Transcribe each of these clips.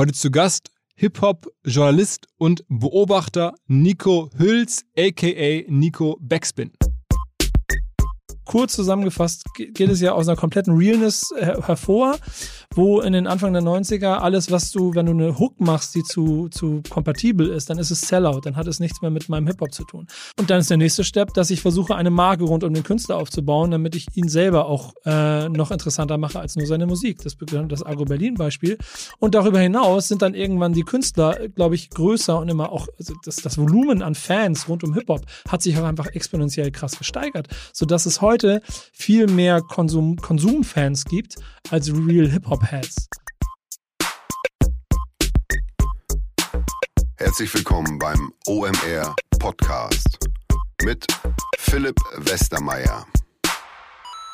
Heute zu Gast Hip-Hop-Journalist und Beobachter Nico Hüls, aka Nico Backspin kurz zusammengefasst geht es ja aus einer kompletten Realness her hervor, wo in den Anfang der 90er alles, was du, wenn du eine Hook machst, die zu, zu kompatibel ist, dann ist es Sellout, dann hat es nichts mehr mit meinem Hip-Hop zu tun. Und dann ist der nächste Step, dass ich versuche, eine Marke rund um den Künstler aufzubauen, damit ich ihn selber auch äh, noch interessanter mache als nur seine Musik. Das bedeutet das Agro-Berlin-Beispiel. Und darüber hinaus sind dann irgendwann die Künstler, glaube ich, größer und immer auch, also das, das Volumen an Fans rund um Hip-Hop hat sich auch einfach exponentiell krass gesteigert, sodass es heute heute viel mehr Konsum Konsumfans gibt als Real Hip-Hop-Heads. Herzlich willkommen beim OMR Podcast mit Philipp Westermeier.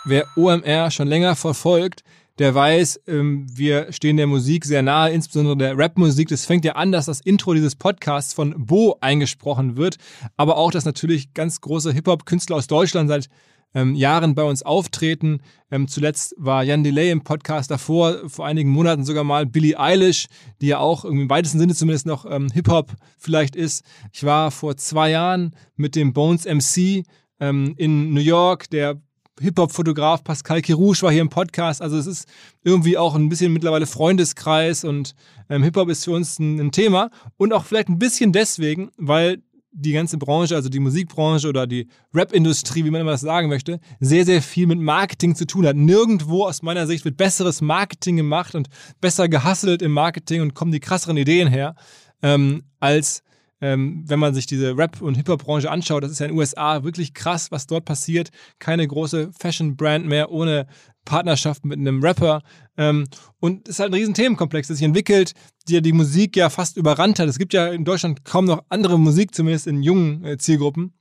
Wer OMR schon länger verfolgt, der weiß, ähm, wir stehen der Musik sehr nahe, insbesondere der Rapmusik. Das fängt ja an, dass das Intro dieses Podcasts von Bo eingesprochen wird, aber auch, dass natürlich ganz große Hip-Hop-Künstler aus Deutschland seit ähm, Jahren bei uns auftreten. Ähm, zuletzt war Jan Delay im Podcast davor, vor einigen Monaten sogar mal Billie Eilish, die ja auch im weitesten Sinne zumindest noch ähm, Hip-Hop vielleicht ist. Ich war vor zwei Jahren mit dem Bones MC ähm, in New York, der Hip-Hop-Fotograf Pascal Kirouche war hier im Podcast. Also es ist irgendwie auch ein bisschen mittlerweile Freundeskreis und ähm, Hip-Hop ist für uns ein, ein, Thema. Und auch vielleicht ein bisschen deswegen, weil die ganze Branche, also die Musikbranche oder die Rap-Industrie, wie man immer das sagen möchte, sehr, sehr viel mit Marketing zu tun hat. Nirgendwo aus meiner Sicht wird besseres Marketing gemacht und besser gehustelt im Marketing und kommen die krasseren Ideen her, ähm, als ähm, wenn man sich diese Rap- und Hip-Hop-Branche anschaut. Das ist ja in den USA wirklich krass, was dort passiert. Keine große Fashion-Brand mehr ohne Partnerschaft mit einem Rapper. Ähm, und es ist halt ein riesen Themenkomplex, der sich entwickelt, der die Musik ja fast überrannt hat. Es gibt ja in Deutschland kaum noch andere Musik, zumindest in jungen äh, Zielgruppen.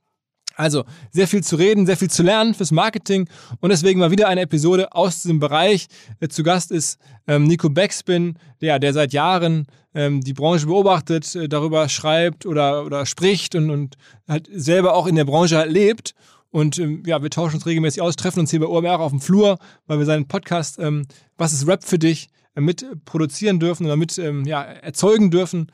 Also sehr viel zu reden, sehr viel zu lernen fürs Marketing und deswegen mal wieder eine Episode aus diesem Bereich. Äh, zu Gast ist ähm, Nico Backspin, der, der seit Jahren ähm, die Branche beobachtet, äh, darüber schreibt oder, oder spricht und, und halt selber auch in der Branche halt lebt. Und ähm, ja, wir tauschen uns regelmäßig aus, treffen uns hier bei OMR auf dem Flur, weil wir seinen Podcast ähm, Was ist Rap für dich äh, mit produzieren dürfen oder mit ähm, ja, erzeugen dürfen.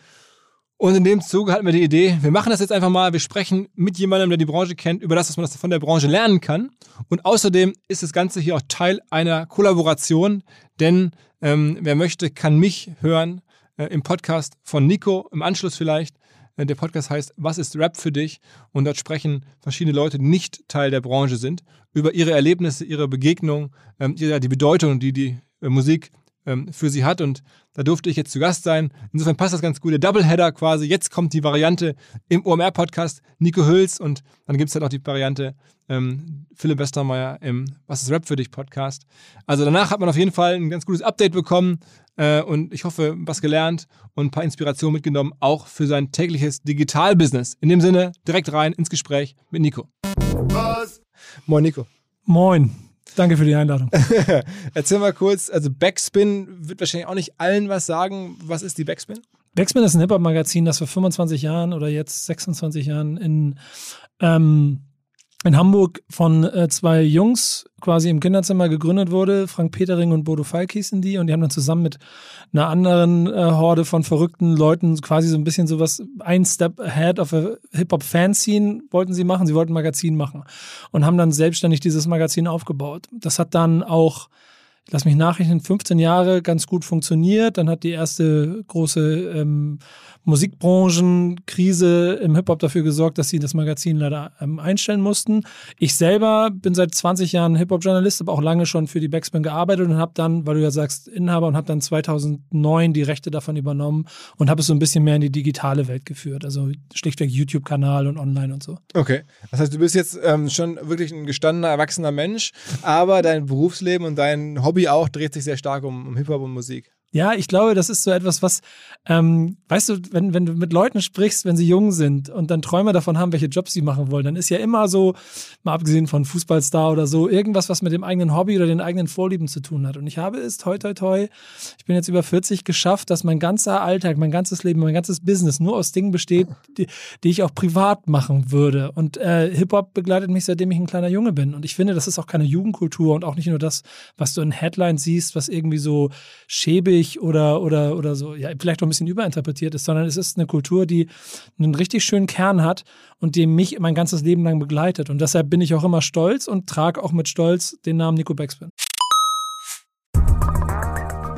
Und in dem Zuge hatten wir die Idee, wir machen das jetzt einfach mal, wir sprechen mit jemandem, der die Branche kennt, über das, was man von der Branche lernen kann. Und außerdem ist das Ganze hier auch Teil einer Kollaboration, denn ähm, wer möchte, kann mich hören äh, im Podcast von Nico, im Anschluss vielleicht. Äh, der Podcast heißt Was ist Rap für dich? Und dort sprechen verschiedene Leute, die nicht Teil der Branche sind, über ihre Erlebnisse, ihre Begegnungen, ähm, die Bedeutung, die die äh, Musik ähm, für sie hat. Und da durfte ich jetzt zu Gast sein. Insofern passt das ganz gut. Der Doubleheader quasi. Jetzt kommt die Variante im OMR-Podcast Nico Hüls und dann gibt es halt auch die Variante ähm, Philipp Westermeier im Was ist Rap für dich Podcast. Also danach hat man auf jeden Fall ein ganz gutes Update bekommen äh, und ich hoffe, was gelernt und ein paar Inspirationen mitgenommen, auch für sein tägliches Digital-Business. In dem Sinne, direkt rein ins Gespräch mit Nico. Was? Moin, Nico. Moin. Danke für die Einladung. Erzähl mal kurz, also Backspin wird wahrscheinlich auch nicht allen was sagen. Was ist die Backspin? Backspin ist ein Hip-Hop-Magazin, das vor 25 Jahren oder jetzt 26 Jahren in ähm, in Hamburg von äh, zwei Jungs quasi im Kinderzimmer gegründet wurde. Frank Petering und Bodo Falk hießen die und die haben dann zusammen mit einer anderen äh, Horde von verrückten Leuten quasi so ein bisschen sowas, ein Step ahead of a Hip-Hop-Fan-Scene wollten sie machen. Sie wollten ein Magazin machen und haben dann selbstständig dieses Magazin aufgebaut. Das hat dann auch lass mich nachrechnen, 15 Jahre ganz gut funktioniert. Dann hat die erste große ähm, Musikbranchenkrise im Hip-Hop dafür gesorgt, dass sie das Magazin leider ähm, einstellen mussten. Ich selber bin seit 20 Jahren Hip-Hop-Journalist, habe auch lange schon für die Backspin gearbeitet und habe dann, weil du ja sagst, Inhaber und habe dann 2009 die Rechte davon übernommen und habe es so ein bisschen mehr in die digitale Welt geführt. Also schlichtweg YouTube-Kanal und online und so. Okay. Das heißt, du bist jetzt ähm, schon wirklich ein gestandener, erwachsener Mensch, aber dein Berufsleben und dein Hobby auch dreht sich sehr stark um, um Hip-Hop und Musik. Ja, ich glaube, das ist so etwas, was, ähm, weißt du, wenn, wenn du mit Leuten sprichst, wenn sie jung sind und dann Träume davon haben, welche Jobs sie machen wollen, dann ist ja immer so, mal abgesehen von Fußballstar oder so, irgendwas, was mit dem eigenen Hobby oder den eigenen Vorlieben zu tun hat. Und ich habe es, toi, toi, toi, ich bin jetzt über 40 geschafft, dass mein ganzer Alltag, mein ganzes Leben, mein ganzes Business nur aus Dingen besteht, die, die ich auch privat machen würde. Und äh, Hip-Hop begleitet mich, seitdem ich ein kleiner Junge bin. Und ich finde, das ist auch keine Jugendkultur und auch nicht nur das, was du in Headlines siehst, was irgendwie so schäbig billig oder, oder, oder so, ja, vielleicht auch ein bisschen überinterpretiert ist, sondern es ist eine Kultur, die einen richtig schönen Kern hat und die mich mein ganzes Leben lang begleitet. Und deshalb bin ich auch immer stolz und trage auch mit Stolz den Namen Nico Backspin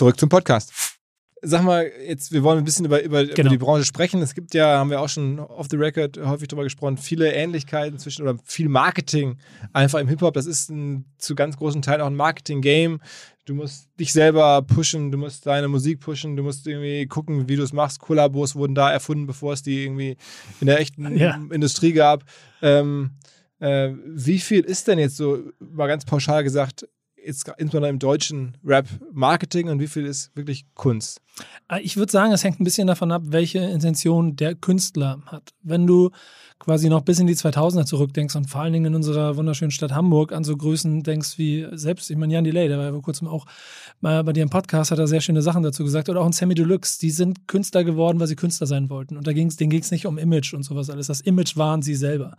Zurück zum Podcast sag mal, jetzt, wir wollen ein bisschen über, über, genau. über, die Branche sprechen. Es gibt ja, haben wir auch schon off the record häufig darüber gesprochen, viele Ähnlichkeiten zwischen oder viel Marketing einfach im Hip-Hop. Das ist ein, zu ganz großen Teilen auch ein Marketing-Game. Du musst dich selber pushen, du musst deine Musik pushen, du musst irgendwie gucken, wie du es machst. Kollabos wurden da erfunden, bevor es die irgendwie in der echten ja. Industrie gab. Ähm, äh, wie viel ist denn jetzt so, mal ganz pauschal gesagt, insbesondere im deutschen Rap Marketing und wie viel ist wirklich Kunst? Äh, ich würde sagen, es hängt ein bisschen davon ab, welche Intention der Künstler hat. Wenn du quasi noch bis in die 2000er zurückdenkst und vor allen Dingen in unserer wunderschönen Stadt Hamburg an so Größen denkst wie selbst, ich meine, Jan Delay, der war ja vor kurzem auch bei dir im Podcast, hat er sehr schöne Sachen dazu gesagt oder auch ein Sammy Deluxe, die sind Künstler geworden, weil sie Künstler sein wollten und da ging's, denen ging es nicht um Image und sowas alles. Das Image waren sie selber.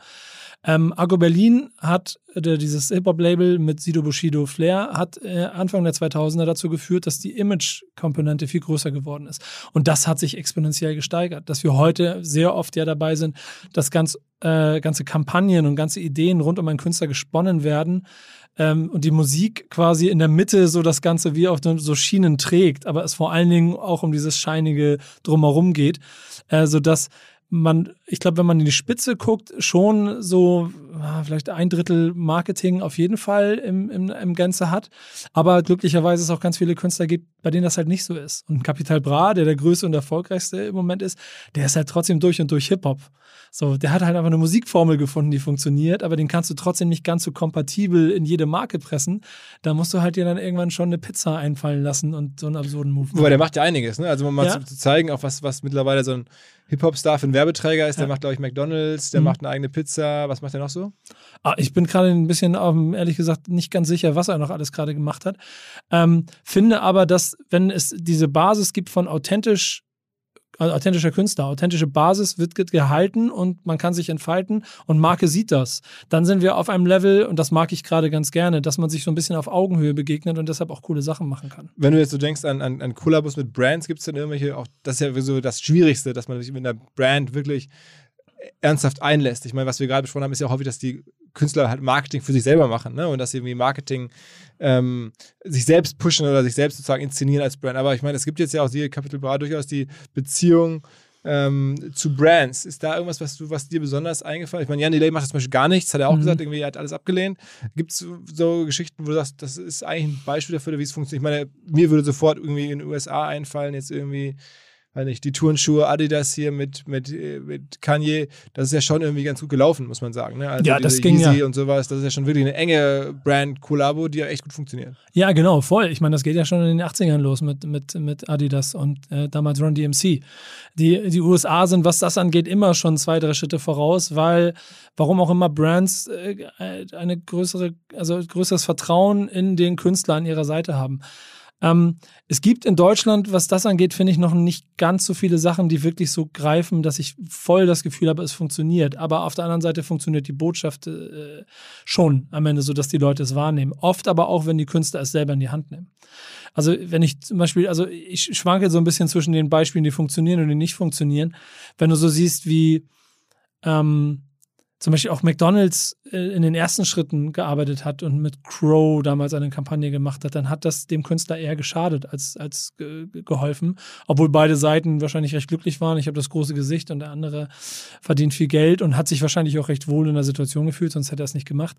Ähm, Argo Berlin hat äh, dieses Hip-Hop-Label mit Sido Bushido Flair hat äh, Anfang der 2000er dazu geführt, dass die Image-Komponente viel größer geworden ist. Und das hat sich exponentiell gesteigert, dass wir heute sehr oft ja dabei sind, dass ganz, äh, ganze Kampagnen und ganze Ideen rund um einen Künstler gesponnen werden, ähm, und die Musik quasi in der Mitte so das Ganze wie auf so Schienen trägt, aber es vor allen Dingen auch um dieses scheinige Drumherum geht, äh, sodass man, ich glaube, wenn man in die Spitze guckt, schon so vielleicht ein Drittel Marketing auf jeden Fall im, im, im Ganze hat. Aber glücklicherweise es auch ganz viele Künstler gibt, bei denen das halt nicht so ist. Und Capital Bra, der der größte und erfolgreichste im Moment ist, der ist halt trotzdem durch und durch Hip-Hop. So, der hat halt einfach eine Musikformel gefunden, die funktioniert, aber den kannst du trotzdem nicht ganz so kompatibel in jede Marke pressen. Da musst du halt dir dann irgendwann schon eine Pizza einfallen lassen und so einen absurden Move. Wobei der macht ja einiges, ne? Also um mal ja? zu, zu, zeigen, auch was, was mittlerweile so ein Hip-Hop-Star für einen Werbeträger ist, der macht, glaube ich, McDonalds, der mhm. macht eine eigene Pizza. Was macht der noch so? Ah, ich bin gerade ein bisschen, ehrlich gesagt, nicht ganz sicher, was er noch alles gerade gemacht hat. Ähm, finde aber, dass, wenn es diese Basis gibt von authentisch also authentischer Künstler, authentische Basis wird gehalten und man kann sich entfalten und Marke sieht das. Dann sind wir auf einem Level, und das mag ich gerade ganz gerne, dass man sich so ein bisschen auf Augenhöhe begegnet und deshalb auch coole Sachen machen kann. Wenn du jetzt so denkst an, an, an mit Brands, gibt es denn irgendwelche, auch das ist ja so das Schwierigste, dass man sich mit einer Brand wirklich ernsthaft einlässt. Ich meine, was wir gerade besprochen haben, ist ja auch häufig, dass die Künstler halt Marketing für sich selber machen ne? und dass sie irgendwie Marketing ähm, sich selbst pushen oder sich selbst sozusagen inszenieren als Brand. Aber ich meine, es gibt jetzt ja auch die Capital Bra durchaus die Beziehung ähm, zu Brands. Ist da irgendwas, was, du, was dir besonders eingefallen ist? Ich meine, Jan Delay macht das zum Beispiel gar nichts, hat er auch mhm. gesagt, irgendwie, er hat alles abgelehnt. Gibt es so Geschichten, wo du sagst, das ist eigentlich ein Beispiel dafür, wie es funktioniert? Ich meine, mir würde sofort irgendwie in den USA einfallen, jetzt irgendwie weiß nicht, die Turnschuhe Adidas hier mit, mit, mit Kanye, das ist ja schon irgendwie ganz gut gelaufen, muss man sagen. Ne? Also ja, das ging Yeezy ja. und sowas, das ist ja schon wirklich eine enge Brand-Kollabo, die ja echt gut funktioniert. Ja, genau, voll. Ich meine, das geht ja schon in den 80ern los mit, mit, mit Adidas und äh, damals Run DMC. Die, die USA sind, was das angeht, immer schon zwei, drei Schritte voraus, weil, warum auch immer Brands äh, eine größere, also größeres Vertrauen in den Künstler an ihrer Seite haben. Ähm, es gibt in Deutschland, was das angeht, finde ich noch nicht ganz so viele Sachen, die wirklich so greifen, dass ich voll das Gefühl habe, es funktioniert. Aber auf der anderen Seite funktioniert die Botschaft äh, schon am Ende, so dass die Leute es wahrnehmen. Oft aber auch, wenn die Künstler es selber in die Hand nehmen. Also wenn ich zum Beispiel, also ich schwanke so ein bisschen zwischen den Beispielen, die funktionieren und die nicht funktionieren. Wenn du so siehst, wie ähm, zum Beispiel auch McDonalds äh, in den ersten Schritten gearbeitet hat und mit Crow damals eine Kampagne gemacht hat, dann hat das dem Künstler eher geschadet als, als ge geholfen. Obwohl beide Seiten wahrscheinlich recht glücklich waren. Ich habe das große Gesicht und der andere verdient viel Geld und hat sich wahrscheinlich auch recht wohl in der Situation gefühlt, sonst hätte er es nicht gemacht.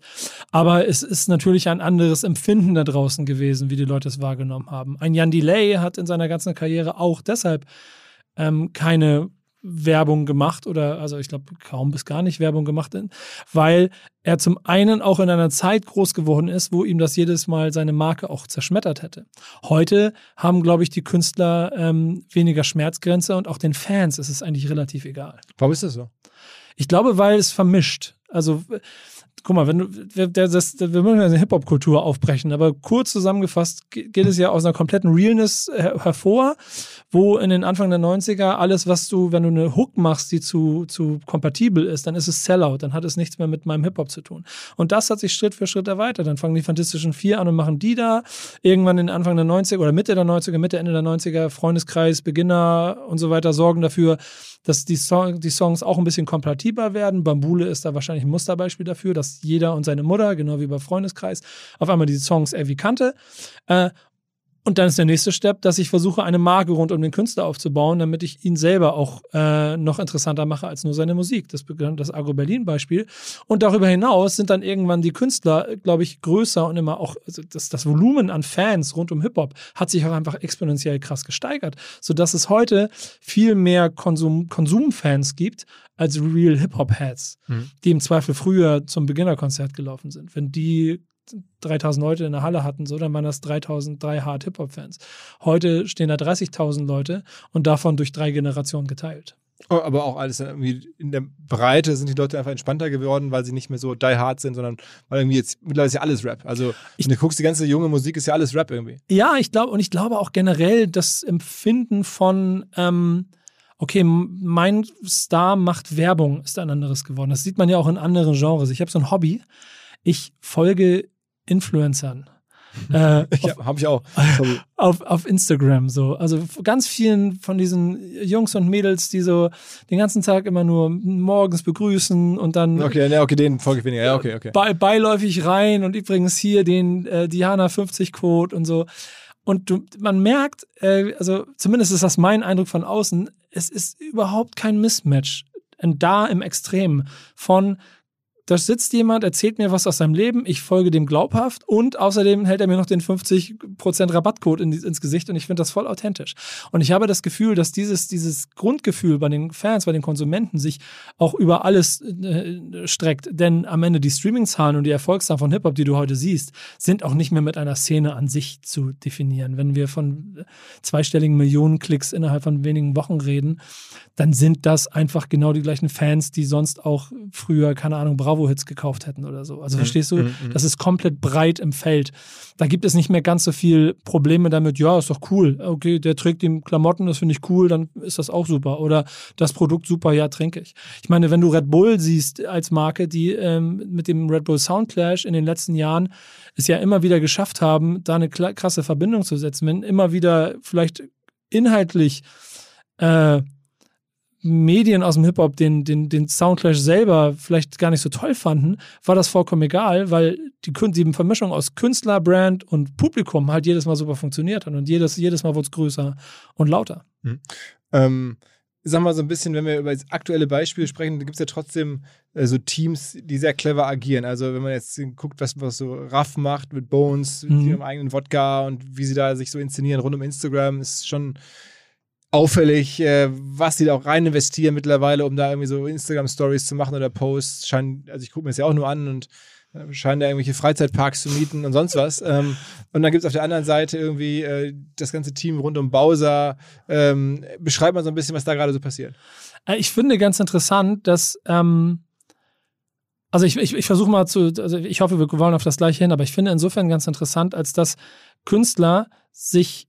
Aber es ist natürlich ein anderes Empfinden da draußen gewesen, wie die Leute es wahrgenommen haben. Ein Jan Delay hat in seiner ganzen Karriere auch deshalb ähm, keine Werbung gemacht oder also ich glaube kaum bis gar nicht Werbung gemacht, weil er zum einen auch in einer Zeit groß geworden ist, wo ihm das jedes Mal seine Marke auch zerschmettert hätte. Heute haben, glaube ich, die Künstler ähm, weniger Schmerzgrenze und auch den Fans ist es eigentlich relativ egal. Warum ist das so? Ich glaube, weil es vermischt. Also guck mal, wenn du, das, wir müssen eine Hip-Hop-Kultur aufbrechen, aber kurz zusammengefasst geht es ja aus einer kompletten Realness hervor, wo in den Anfang der 90er alles, was du, wenn du eine Hook machst, die zu, zu kompatibel ist, dann ist es Sellout, dann hat es nichts mehr mit meinem Hip-Hop zu tun. Und das hat sich Schritt für Schritt erweitert. Dann fangen die Fantastischen Vier an und machen die da. Irgendwann in Anfang der 90er oder Mitte der 90er, Mitte, Ende der 90er, Freundeskreis, Beginner und so weiter sorgen dafür, dass die, Song, die Songs auch ein bisschen kompatibler werden. Bambule ist da wahrscheinlich ein Musterbeispiel dafür, dass jeder und seine Mutter, genau wie bei Freundeskreis, auf einmal diese Songs irgendwie kannte. Äh, und dann ist der nächste Step, dass ich versuche, eine Marke rund um den Künstler aufzubauen, damit ich ihn selber auch äh, noch interessanter mache als nur seine Musik. Das begann das Agro-Berlin-Beispiel. Und darüber hinaus sind dann irgendwann die Künstler, glaube ich, größer und immer auch, also das, das Volumen an Fans rund um Hip-Hop hat sich auch einfach exponentiell krass gesteigert, sodass es heute viel mehr Konsum, Konsumfans gibt als Real Hip-Hop-Heads, mhm. die im Zweifel früher zum Beginnerkonzert gelaufen sind. Wenn die 3000 Leute in der Halle hatten, so, dann waren das 3003 Hard-Hip-Hop-Fans. Heute stehen da 30.000 Leute und davon durch drei Generationen geteilt. Oh, aber auch alles irgendwie in der Breite sind die Leute einfach entspannter geworden, weil sie nicht mehr so die hard sind, sondern weil irgendwie jetzt mittlerweile ist ja alles Rap. Also ich, wenn du guckst, die ganze junge Musik ist ja alles Rap irgendwie. Ja, ich glaube und ich glaube auch generell das Empfinden von ähm, okay, mein Star macht Werbung ist ein anderes geworden. Das sieht man ja auch in anderen Genres. Ich habe so ein Hobby. Ich folge Influencern. Äh, ja, habe ich auch. Auf, auf Instagram so. Also ganz vielen von diesen Jungs und Mädels, die so den ganzen Tag immer nur morgens begrüßen und dann. Okay, ne, okay, den folge ich weniger. Ja, okay, okay. Bei, beiläufig rein und übrigens hier den äh, Diana 50 Code und so. Und du, man merkt, äh, also zumindest ist das mein Eindruck von außen, es ist überhaupt kein Mismatch. Und da im Extrem von da sitzt jemand, erzählt mir was aus seinem Leben, ich folge dem glaubhaft und außerdem hält er mir noch den 50% Rabattcode in, ins Gesicht und ich finde das voll authentisch. Und ich habe das Gefühl, dass dieses, dieses Grundgefühl bei den Fans, bei den Konsumenten sich auch über alles äh, streckt. Denn am Ende die Streaming-Zahlen und die Erfolgszahlen von Hip-Hop, die du heute siehst, sind auch nicht mehr mit einer Szene an sich zu definieren. Wenn wir von zweistelligen Millionen Klicks innerhalb von wenigen Wochen reden, dann sind das einfach genau die gleichen Fans, die sonst auch früher, keine Ahnung, Bravo-Hits gekauft hätten oder so. Also mhm. verstehst du? Mhm. Das ist komplett breit im Feld. Da gibt es nicht mehr ganz so viel Probleme damit, ja, ist doch cool. Okay, der trägt die Klamotten, das finde ich cool, dann ist das auch super. Oder das Produkt super, ja, trinke ich. Ich meine, wenn du Red Bull siehst als Marke, die ähm, mit dem Red Bull Soundclash in den letzten Jahren es ja immer wieder geschafft haben, da eine krasse Verbindung zu setzen, wenn immer wieder vielleicht inhaltlich äh, Medien aus dem Hip-Hop den, den, den Soundclash selber vielleicht gar nicht so toll fanden, war das vollkommen egal, weil die, die Vermischung aus Künstler, Brand und Publikum halt jedes Mal super funktioniert hat und jedes, jedes Mal wurde es größer und lauter. Mhm. Ähm, sagen wir so ein bisschen, wenn wir über das aktuelle Beispiel sprechen, gibt es ja trotzdem äh, so Teams, die sehr clever agieren. Also wenn man jetzt guckt, was, was so Raff macht mit Bones, mhm. mit ihrem eigenen Wodka und wie sie da sich so inszenieren rund um Instagram, ist schon auffällig, äh, was die da auch rein investieren mittlerweile, um da irgendwie so Instagram-Stories zu machen oder Posts. Scheinen, also ich gucke mir das ja auch nur an und äh, scheinen da irgendwelche Freizeitparks zu mieten und sonst was. Ähm, und dann gibt es auf der anderen Seite irgendwie äh, das ganze Team rund um Bowser. Ähm, beschreibt mal so ein bisschen, was da gerade so passiert. Äh, ich finde ganz interessant, dass ähm also ich, ich, ich versuche mal zu, also ich hoffe, wir wollen auf das gleiche hin, aber ich finde insofern ganz interessant, als dass Künstler sich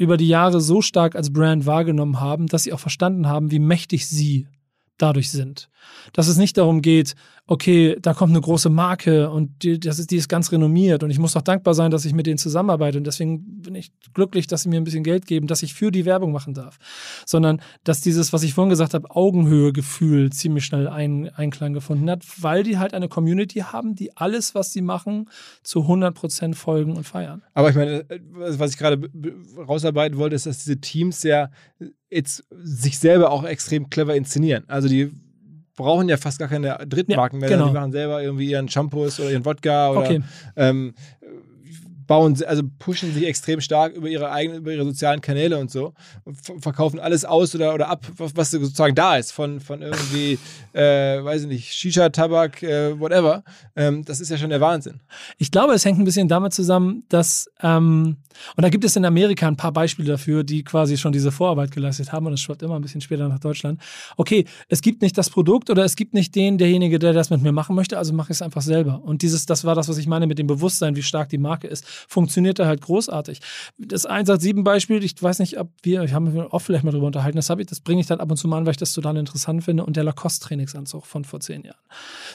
über die Jahre so stark als Brand wahrgenommen haben, dass sie auch verstanden haben, wie mächtig sie dadurch sind. Dass es nicht darum geht, okay, da kommt eine große Marke und die, das ist, die ist ganz renommiert und ich muss doch dankbar sein, dass ich mit denen zusammenarbeite und deswegen bin ich glücklich, dass sie mir ein bisschen Geld geben, dass ich für die Werbung machen darf. Sondern, dass dieses, was ich vorhin gesagt habe, Augenhöhe-Gefühl ziemlich schnell ein, Einklang gefunden hat, weil die halt eine Community haben, die alles, was sie machen, zu 100% folgen und feiern. Aber ich meine, äh, was ich gerade rausarbeiten wollte, ist, dass diese Teams ja jetzt sich selber auch extrem clever inszenieren. Also die brauchen ja fast gar keine Drittmarken ja, mehr. Genau. Die machen selber irgendwie ihren Shampoos oder ihren Wodka oder okay. ähm, bauen, also pushen sich extrem stark über ihre eigenen, über ihre sozialen Kanäle und so und verkaufen alles aus oder, oder ab, was sozusagen da ist, von, von irgendwie, äh, weiß ich nicht, Shisha, Tabak, äh, whatever. Ähm, das ist ja schon der Wahnsinn. Ich glaube, es hängt ein bisschen damit zusammen, dass, ähm, und da gibt es in Amerika ein paar Beispiele dafür, die quasi schon diese Vorarbeit geleistet haben und es schwappt immer ein bisschen später nach Deutschland. Okay, es gibt nicht das Produkt oder es gibt nicht den, derjenige, der das mit mir machen möchte, also mache ich es einfach selber. Und dieses, das war das, was ich meine mit dem Bewusstsein, wie stark die Marke ist funktioniert er halt großartig. Das 187-Beispiel, ich weiß nicht, ob wir, ich habe mich oft vielleicht mal drüber unterhalten, das, ich, das bringe ich dann ab und zu mal an, weil ich das total interessant finde und der Lacoste-Trainingsanzug von vor zehn Jahren.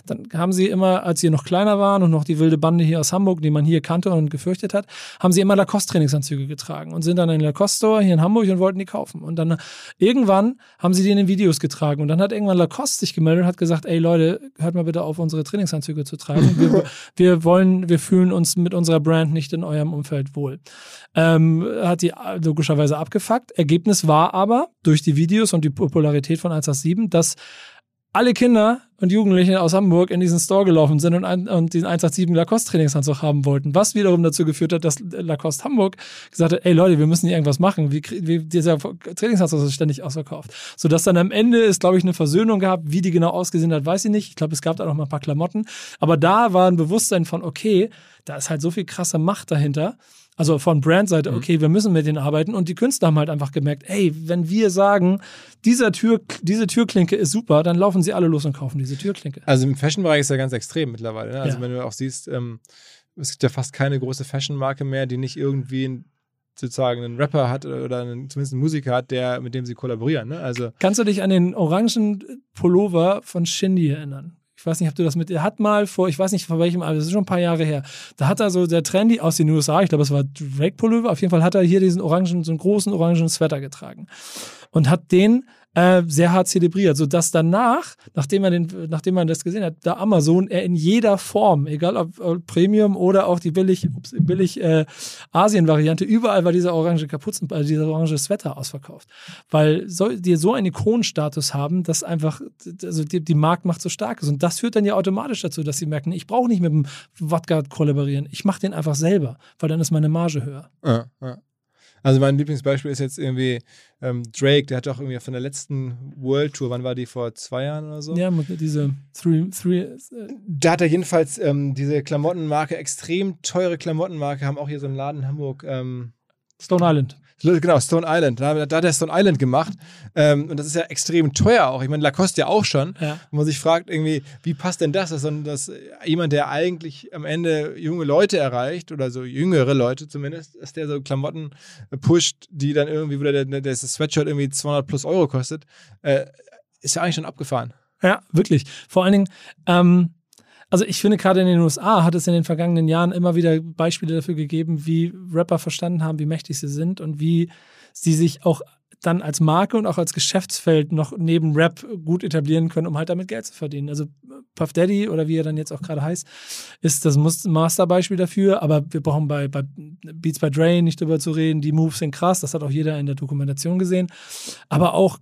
Dann haben sie immer, als sie noch kleiner waren und noch die wilde Bande hier aus Hamburg, die man hier kannte und gefürchtet hat, haben sie immer Lacoste-Trainingsanzüge getragen und sind dann in den Lacoste-Store hier in Hamburg und wollten die kaufen. Und dann irgendwann haben sie die in den Videos getragen und dann hat irgendwann Lacoste sich gemeldet und hat gesagt, ey Leute, hört mal bitte auf, unsere Trainingsanzüge zu tragen. Wir, wir wollen, wir fühlen uns mit unserer Brand nicht in eurem Umfeld wohl. Ähm, hat die logischerweise abgefuckt. Ergebnis war aber durch die Videos und die Popularität von 187, dass alle Kinder und Jugendliche aus Hamburg in diesen Store gelaufen sind und, ein, und diesen 187 Lacoste Trainingsanzug haben wollten, was wiederum dazu geführt hat, dass Lacoste Hamburg gesagt hat, ey Leute, wir müssen hier irgendwas machen, wie, wie dieser Trainingsanzug ist ständig ausverkauft. Sodass dann am Ende es, glaube ich, eine Versöhnung gab, wie die genau ausgesehen hat, weiß ich nicht. Ich glaube, es gab da noch mal ein paar Klamotten, aber da war ein Bewusstsein von, okay, da ist halt so viel krasse Macht dahinter also von Brandseite, mhm. okay, wir müssen mit denen arbeiten. Und die Künstler haben halt einfach gemerkt, ey, wenn wir sagen, dieser Tür, diese Türklinke ist super, dann laufen sie alle los und kaufen diese Türklinke. Also im Fashion-Bereich ist ja ganz extrem mittlerweile. Ne? Also ja. wenn du auch siehst, ähm, es gibt ja fast keine große Fashion-Marke mehr, die nicht irgendwie sozusagen einen Rapper hat oder einen, zumindest einen Musiker hat, der, mit dem sie kollaborieren. Ne? Also Kannst du dich an den orangen Pullover von Shindy erinnern? Ich weiß nicht, ob du das mit, er hat mal vor, ich weiß nicht von welchem, aber das ist schon ein paar Jahre her, da hat er so der Trendy aus den USA, ich glaube, es war Drake Pullover, auf jeden Fall hat er hier diesen orangen, so einen großen orangen Sweater getragen und hat den äh, sehr hart zelebriert, sodass danach, nachdem man, den, nachdem man das gesehen hat, da Amazon er in jeder Form, egal ob, Premium oder auch die billig, ups, billig äh, Asien-Variante, überall war dieser orange Kapuzen, also dieser orange Sweater ausverkauft. Weil so, die so einen Ikonenstatus haben, dass einfach also die, die Marktmacht so stark ist. Und das führt dann ja automatisch dazu, dass sie merken, ich brauche nicht mit dem Wodka kollaborieren, ich mache den einfach selber, weil dann ist meine Marge höher. Ja, ja. Also mein Lieblingsbeispiel ist jetzt irgendwie ähm, Drake, der hat doch irgendwie von der letzten World Tour, wann war die vor zwei Jahren oder so? Ja, diese three, three, äh Da hat er jedenfalls ähm, diese Klamottenmarke, extrem teure Klamottenmarke, haben auch hier so einen Laden in Hamburg. Ähm, Stone Island. Genau, Stone Island. Da, da hat er Stone Island gemacht. Ähm, und das ist ja extrem teuer auch. Ich meine, Lacoste ja auch schon. Ja. Wo man sich fragt, irgendwie, wie passt denn das? Dass, dass jemand, der eigentlich am Ende junge Leute erreicht, oder so jüngere Leute zumindest, dass der so Klamotten pusht, die dann irgendwie, wo der, der, der Sweatshirt irgendwie 200 plus Euro kostet, äh, ist ja eigentlich schon abgefahren. Ja, wirklich. Vor allen Dingen, ähm, also ich finde gerade in den USA hat es in den vergangenen Jahren immer wieder Beispiele dafür gegeben, wie Rapper verstanden haben, wie mächtig sie sind und wie sie sich auch dann als Marke und auch als Geschäftsfeld noch neben Rap gut etablieren können, um halt damit Geld zu verdienen. Also Puff Daddy oder wie er dann jetzt auch gerade heißt, ist das Masterbeispiel dafür, aber wir brauchen bei, bei Beats by Dre nicht drüber zu reden, die Moves sind krass, das hat auch jeder in der Dokumentation gesehen, aber auch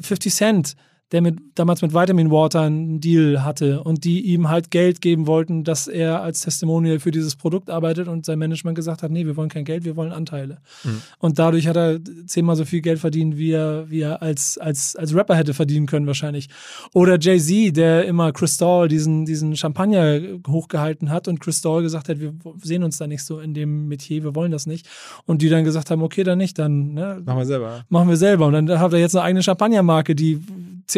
50 äh, Cent der mit, damals mit Vitamin Water einen Deal hatte und die ihm halt Geld geben wollten, dass er als Testimonial für dieses Produkt arbeitet und sein Management gesagt hat, nee, wir wollen kein Geld, wir wollen Anteile. Mhm. Und dadurch hat er zehnmal so viel Geld verdient, wie er, wie er als, als, als Rapper hätte verdienen können wahrscheinlich. Oder Jay-Z, der immer Crystal diesen, diesen Champagner hochgehalten hat und Crystal gesagt hat, wir sehen uns da nicht so in dem Metier, wir wollen das nicht. Und die dann gesagt haben, okay, dann nicht, dann ne, machen wir selber. Machen wir selber. Und dann hat er jetzt eine eigene Champagnermarke, die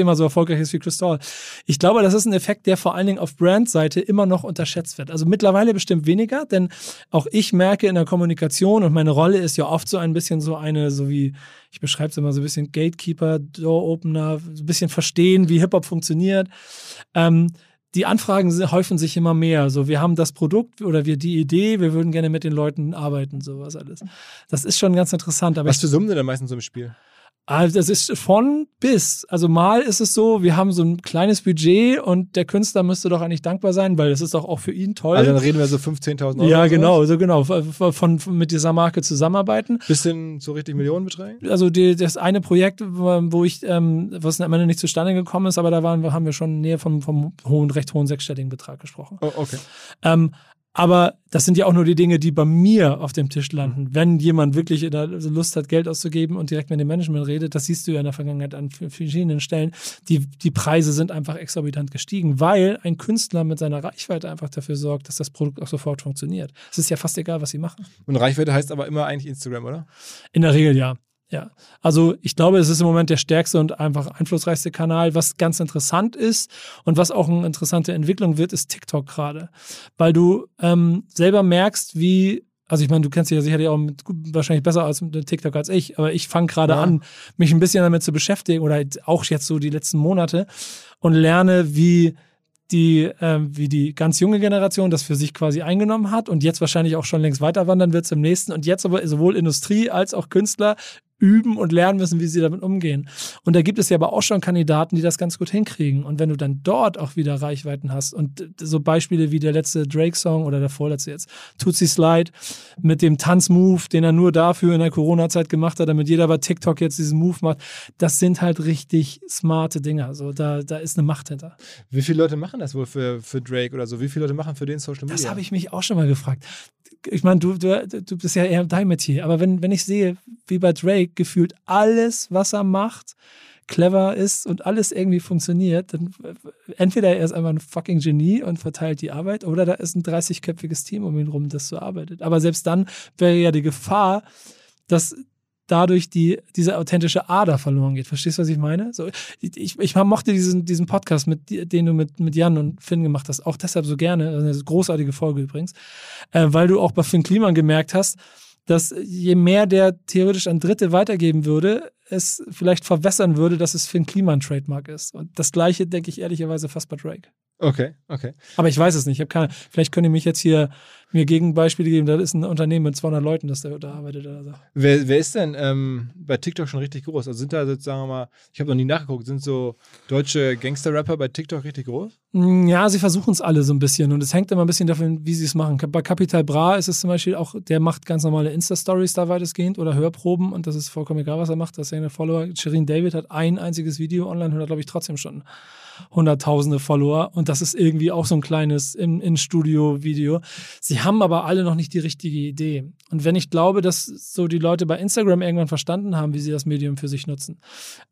zehnmal so erfolgreich ist wie Crystal. Ich glaube, das ist ein Effekt, der vor allen Dingen auf Brandseite immer noch unterschätzt wird. Also mittlerweile bestimmt weniger, denn auch ich merke in der Kommunikation und meine Rolle ist ja oft so ein bisschen so eine, so wie, ich beschreibe es immer so ein bisschen Gatekeeper, Door-Opener, so ein bisschen verstehen, wie Hip-Hop funktioniert. Ähm, die Anfragen häufen sich immer mehr. So, wir haben das Produkt oder wir die Idee, wir würden gerne mit den Leuten arbeiten, sowas alles. Das ist schon ganz interessant. Was für Summen denn meistens so im Spiel? Also das ist von bis. Also mal ist es so, wir haben so ein kleines Budget und der Künstler müsste doch eigentlich dankbar sein, weil das ist doch auch für ihn toll. Also dann reden wir so 15.000 Euro. Ja, genau, so genau. Von, von, mit dieser Marke zusammenarbeiten. Bis hin zu richtig Millionenbeträgen? Also die, das eine Projekt, wo ich, ähm, was am Ende nicht zustande gekommen ist, aber da waren, haben wir schon näher vom, vom hohen, recht hohen sechsstelligen Betrag gesprochen. Oh, okay. Ähm, aber das sind ja auch nur die Dinge, die bei mir auf dem Tisch landen. Wenn jemand wirklich Lust hat, Geld auszugeben und direkt mit dem Management redet, das siehst du ja in der Vergangenheit an verschiedenen Stellen, die, die Preise sind einfach exorbitant gestiegen, weil ein Künstler mit seiner Reichweite einfach dafür sorgt, dass das Produkt auch sofort funktioniert. Es ist ja fast egal, was sie machen. Und Reichweite heißt aber immer eigentlich Instagram, oder? In der Regel ja. Ja, also ich glaube, es ist im Moment der stärkste und einfach einflussreichste Kanal. Was ganz interessant ist und was auch eine interessante Entwicklung wird, ist TikTok gerade. Weil du ähm, selber merkst, wie also ich meine, du kennst dich ja sicherlich auch mit, wahrscheinlich besser als mit TikTok als ich, aber ich fange gerade ja. an, mich ein bisschen damit zu beschäftigen oder auch jetzt so die letzten Monate und lerne, wie die, äh, wie die ganz junge Generation das für sich quasi eingenommen hat und jetzt wahrscheinlich auch schon längst weiter wandern wird zum nächsten und jetzt aber sowohl Industrie als auch Künstler üben und lernen müssen, wie sie damit umgehen. Und da gibt es ja aber auch schon Kandidaten, die das ganz gut hinkriegen. Und wenn du dann dort auch wieder Reichweiten hast und so Beispiele wie der letzte Drake-Song oder der vorletzte jetzt, Tootsie Slide mit dem Tanzmove, den er nur dafür in der Corona-Zeit gemacht hat, damit jeder bei TikTok jetzt diesen Move macht, das sind halt richtig smarte Dinger. So, da, da ist eine Macht hinter. Wie viele Leute machen das wohl für, für Drake oder so? Wie viele Leute machen für den Social Media? Das habe ich mich auch schon mal gefragt ich meine, du, du, du bist ja eher dein Metier, aber wenn, wenn ich sehe, wie bei Drake gefühlt alles, was er macht, clever ist und alles irgendwie funktioniert, dann entweder er ist einfach ein fucking Genie und verteilt die Arbeit oder da ist ein 30-köpfiges Team um ihn rum, das so arbeitet. Aber selbst dann wäre ja die Gefahr, dass dadurch die, diese authentische Ader verloren geht. Verstehst du, was ich meine? So, ich, ich mochte diesen, diesen Podcast, mit, den du mit, mit Jan und Finn gemacht hast, auch deshalb so gerne. Also eine großartige Folge übrigens, äh, weil du auch bei Finn Kliman gemerkt hast, dass je mehr der theoretisch an Dritte weitergeben würde, es vielleicht verwässern würde, dass es Finn Kliman Trademark ist. Und das gleiche denke ich ehrlicherweise fast bei Drake. Okay, okay. Aber ich weiß es nicht. Ich habe keine. Vielleicht könnt ihr mich jetzt hier mir Gegenbeispiele geben. Das ist ein Unternehmen mit 200 Leuten, das da, da arbeitet. Oder so. wer, wer ist denn ähm, bei TikTok schon richtig groß? Also sind da sozusagen mal, ich habe noch nie nachgeguckt, sind so deutsche Gangster-Rapper bei TikTok richtig groß? Mm, ja, sie versuchen es alle so ein bisschen und es hängt immer ein bisschen davon, wie sie es machen. Bei Capital Bra ist es zum Beispiel auch, der macht ganz normale Insta-Stories da weitestgehend oder Hörproben und das ist vollkommen egal, was er macht. Das ist ja eine Follower. Shirin David hat ein einziges Video online und hat, glaube ich, trotzdem schon hunderttausende Follower und das ist irgendwie auch so ein kleines In-Studio-Video. Sie haben aber alle noch nicht die richtige Idee. Und wenn ich glaube, dass so die Leute bei Instagram irgendwann verstanden haben, wie sie das Medium für sich nutzen,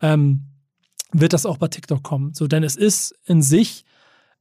ähm, wird das auch bei TikTok kommen. So, denn es ist in sich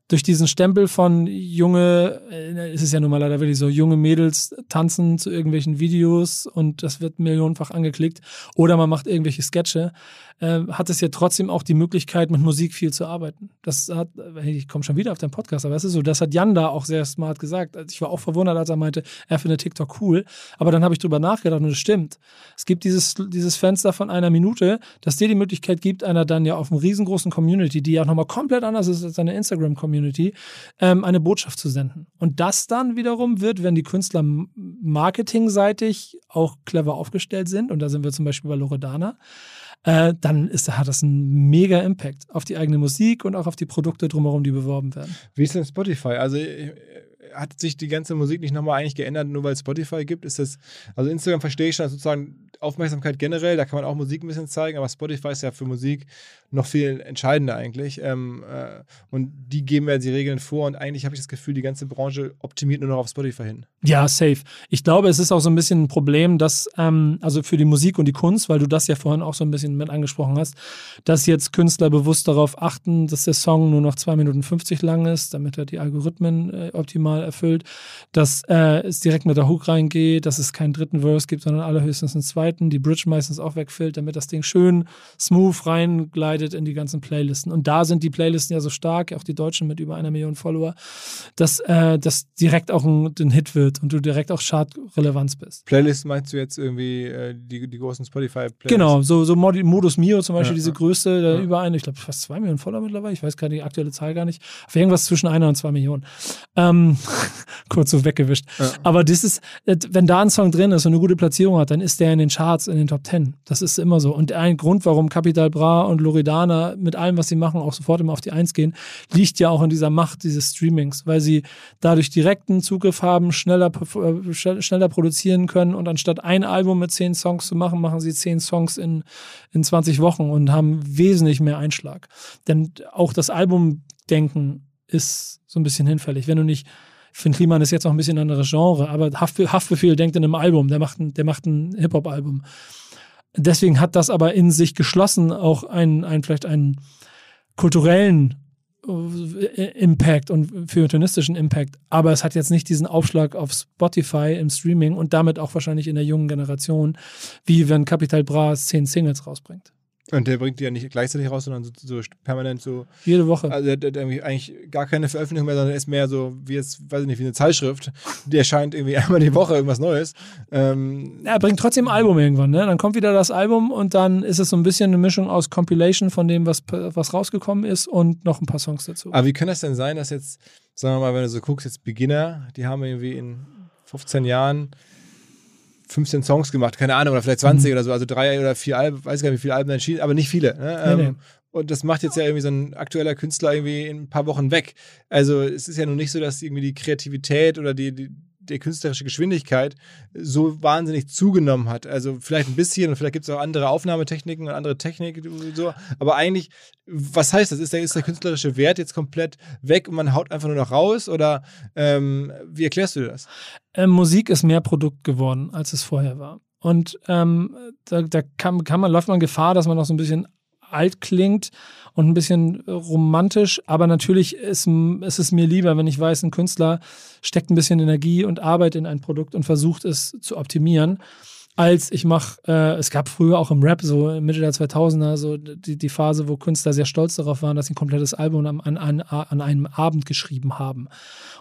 durch diesen Stempel von junge, äh, es ist ja nun mal leider wirklich so, junge Mädels tanzen zu irgendwelchen Videos und das wird millionenfach angeklickt oder man macht irgendwelche Sketche, äh, hat es ja trotzdem auch die Möglichkeit, mit Musik viel zu arbeiten. Das hat, ich komme schon wieder auf den Podcast, aber es ist so, das hat Jan da auch sehr smart gesagt. Also ich war auch verwundert, als er meinte, er findet TikTok cool, aber dann habe ich drüber nachgedacht und es stimmt. Es gibt dieses, dieses Fenster von einer Minute, das dir die Möglichkeit gibt, einer dann ja auf einem riesengroßen Community, die ja nochmal komplett anders ist als seine Instagram-Community, ähm, eine Botschaft zu senden. Und das dann wiederum wird, wenn die Künstler marketingseitig auch clever aufgestellt sind, und da sind wir zum Beispiel bei Loredana, äh, dann ist, hat das einen mega Impact auf die eigene Musik und auch auf die Produkte drumherum, die beworben werden. Wie ist denn Spotify? Also äh, hat sich die ganze Musik nicht nochmal eigentlich geändert, nur weil es Spotify gibt? Ist das, also Instagram verstehe ich schon, sozusagen Aufmerksamkeit generell, da kann man auch Musik ein bisschen zeigen, aber Spotify ist ja für Musik noch viel entscheidender eigentlich. Ähm, äh, und die geben ja die Regeln vor und eigentlich habe ich das Gefühl, die ganze Branche optimiert nur noch auf Spotify hin. Ja, safe. Ich glaube, es ist auch so ein bisschen ein Problem, dass, ähm, also für die Musik und die Kunst, weil du das ja vorhin auch so ein bisschen mit angesprochen hast, dass jetzt Künstler bewusst darauf achten, dass der Song nur noch 2 Minuten 50 lang ist, damit er die Algorithmen äh, optimal immer erfüllt, dass äh, es direkt mit der Hook reingeht, dass es keinen dritten Verse gibt, sondern allerhöchstens einen zweiten, die Bridge meistens auch wegfällt, damit das Ding schön smooth reingleitet in die ganzen Playlisten. Und da sind die Playlisten ja so stark, auch die Deutschen mit über einer Million Follower, dass äh, das direkt auch ein, ein Hit wird und du direkt auch Chart-Relevanz bist. Playlist meinst du jetzt irgendwie äh, die, die großen Spotify-Playlists? Genau, so, so Modus Mio zum Beispiel, Ja, diese ja. größte, da Ja. über eine, ich glaube fast zwei Millionen Follower mittlerweile, ich weiß gerade die aktuelle Zahl gar nicht, auf irgendwas zwischen einer und zwei Millionen. Ähm, kurz so weggewischt. Ja. Aber das ist, wenn da ein Song drin ist und eine gute Platzierung hat, dann ist der in den Charts, in den Top Ten. Das ist immer so. Und ein Grund, warum Capital Bra und Loredana mit allem, was sie machen, auch sofort immer auf die Eins gehen, liegt ja auch in dieser Macht dieses Streamings, weil sie dadurch direkten Zugriff haben, schneller, äh, schnell- schneller produzieren können und anstatt ein Album mit zehn Songs zu machen, machen sie zehn Songs in, in 20 Wochen und haben wesentlich mehr Einschlag. Denn auch das Albumdenken ist so ein bisschen hinfällig. Wenn du nicht, Finn Kliman ist jetzt auch ein bisschen ein anderes Genre, aber Haftbe Haftbefehl denkt in einem Album, der macht ein, der macht ein Hip-Hop-Album. Deswegen hat das aber in sich geschlossen auch einen, einen vielleicht einen kulturellen äh, Impact und feuilletonistischen Impact, aber es hat jetzt nicht diesen Aufschlag auf Spotify im Streaming und damit auch wahrscheinlich in der jungen Generation, wie wenn Capital Bra zehn Singles rausbringt. Und der bringt die ja nicht gleichzeitig raus, sondern so, so permanent so. Jede Woche. Also der, der hat irgendwie eigentlich gar keine Veröffentlichung mehr, sondern ist mehr so wie jetzt, weiß ich nicht, wie eine Zeitschrift. Die erscheint irgendwie einmal die Woche irgendwas Neues. Ähm, Ja, er bringt trotzdem ein Album irgendwann, ne? Dann kommt wieder das Album und dann ist es so ein bisschen eine Mischung aus Compilation von dem, was, was rausgekommen ist und noch ein paar Songs dazu. aber wie kann das denn sein, dass jetzt, sagen wir mal, wenn du so guckst, jetzt Beginner, die haben irgendwie in 15 Jahren 15 Songs gemacht, keine Ahnung, oder vielleicht 20 oder so, also drei oder vier Alben, weiß gar nicht, wie viele Alben entschieden, aber nicht viele. Ne? Nee, Ähm, nee. Und das macht jetzt ja irgendwie so ein aktueller Künstler irgendwie in ein paar Wochen weg. Also es ist ja nun nicht so, dass irgendwie die Kreativität oder die, die, die künstlerische Geschwindigkeit so wahnsinnig zugenommen hat. Also vielleicht ein bisschen und vielleicht gibt es auch andere Aufnahmetechniken und andere Technik und so. Aber eigentlich, was heißt das? Ist der, ist der künstlerische Wert jetzt komplett weg und man haut einfach nur noch raus? Oder ähm, wie erklärst du das? ähm, Musik ist mehr Produkt geworden, als es vorher war. Und ähm, da, da kann, kann man, läuft man Gefahr, dass man noch so ein bisschen alt klingt und ein bisschen romantisch, aber natürlich ist, ist es mir lieber, wenn ich weiß, ein Künstler steckt ein bisschen Energie und Arbeit in ein Produkt und versucht es zu optimieren, als ich mache, äh, es gab früher auch im Rap, so Mitte der 2000er, so die, die Phase, wo Künstler sehr stolz darauf waren, dass sie ein komplettes Album an, an, an, an einem Abend geschrieben haben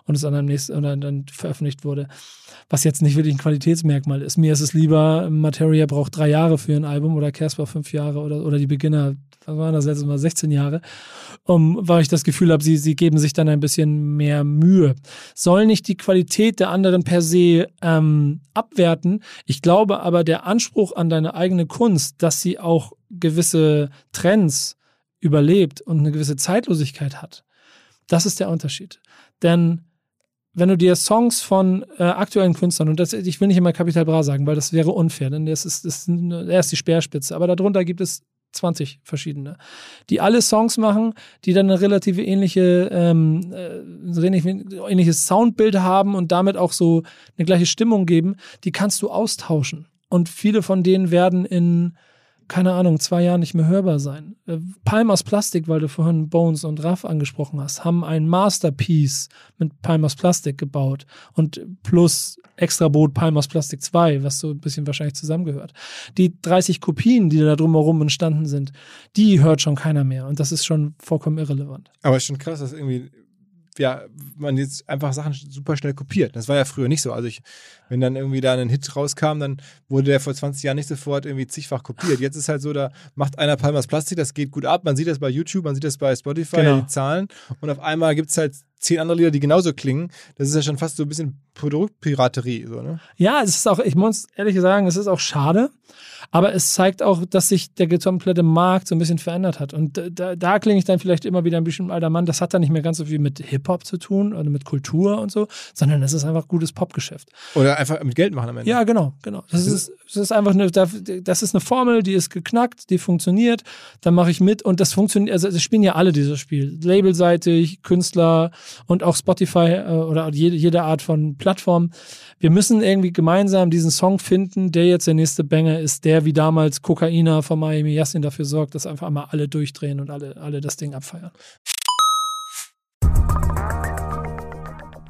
und es an einem nächsten oder dann veröffentlicht wurde. Was jetzt nicht wirklich ein Qualitätsmerkmal ist. Mir ist es lieber, Materia braucht drei Jahre für ein Album oder Casper fünf Jahre oder, oder die Beginner, was waren das letztes Mal, 16 Jahre, um, weil ich das Gefühl habe, sie, sie geben sich dann ein bisschen mehr Mühe. Soll nicht die Qualität der anderen per se ähm, abwerten. Ich glaube aber, der Anspruch an deine eigene Kunst, dass sie auch gewisse Trends überlebt und eine gewisse Zeitlosigkeit hat, das ist der Unterschied. Denn wenn du dir Songs von äh, aktuellen Künstlern, und das, ich will nicht immer Capital Bra sagen, weil das wäre unfair, denn das ist, das ist, er ist die Speerspitze, aber darunter gibt es 20 verschiedene, die alle Songs machen, die dann eine relative ähnliche, ähm, äh, ähnliches Soundbild haben und damit auch so eine gleiche Stimmung geben, die kannst du austauschen. Und viele von denen werden in, keine Ahnung, zwei Jahren nicht mehr hörbar sein. Äh, Palm aus Plastik, weil du vorhin Bones und Raff angesprochen hast, haben ein Masterpiece mit Palm aus Plastik gebaut und plus extra Boot Palm aus Plastik 2, was so ein bisschen wahrscheinlich zusammengehört. Die 30 Kopien, die da drumherum entstanden sind, die hört schon keiner mehr und das ist schon vollkommen irrelevant. Aber es ist schon krass, dass irgendwie ja, man jetzt einfach Sachen super schnell kopiert. Das war ja früher nicht so. Also ich, wenn dann irgendwie da ein Hit rauskam, dann wurde der vor 20 Jahren nicht sofort irgendwie zigfach kopiert. Jetzt ist halt so, da macht einer Palmas Plastik, das geht gut ab. Man sieht das bei YouTube, man sieht das bei Spotify, Genau. die Zahlen. Und auf einmal gibt es halt zehn andere Lieder, die genauso klingen. Das ist ja schon fast so ein bisschen Produktpiraterie. So, ne? Ja, es ist auch, ich muss ehrlich sagen, es ist auch schade, aber es zeigt auch, dass sich der komplette Markt so ein bisschen verändert hat. Und da, da klinge ich dann vielleicht immer wieder ein bisschen alter Mann. Das hat dann nicht mehr ganz so viel mit Hip-Hop zu tun oder mit Kultur und so, sondern es ist einfach gutes Popgeschäft. Oder einfach mit Geld machen am Ende. Ja, genau, genau. Das ist, das ist einfach eine, das ist eine Formel, die ist geknackt, die funktioniert. Da mache ich mit und das funktioniert. Also, es spielen ja alle dieses Spiel. Labelseitig, Künstler und auch Spotify äh, oder jede, jede Art von Plattform. Wir müssen irgendwie gemeinsam diesen Song finden, der jetzt der nächste Banger ist, der wie damals Kokaina von Miami Yassin dafür sorgt, dass einfach mal alle durchdrehen und alle, alle das Ding abfeiern.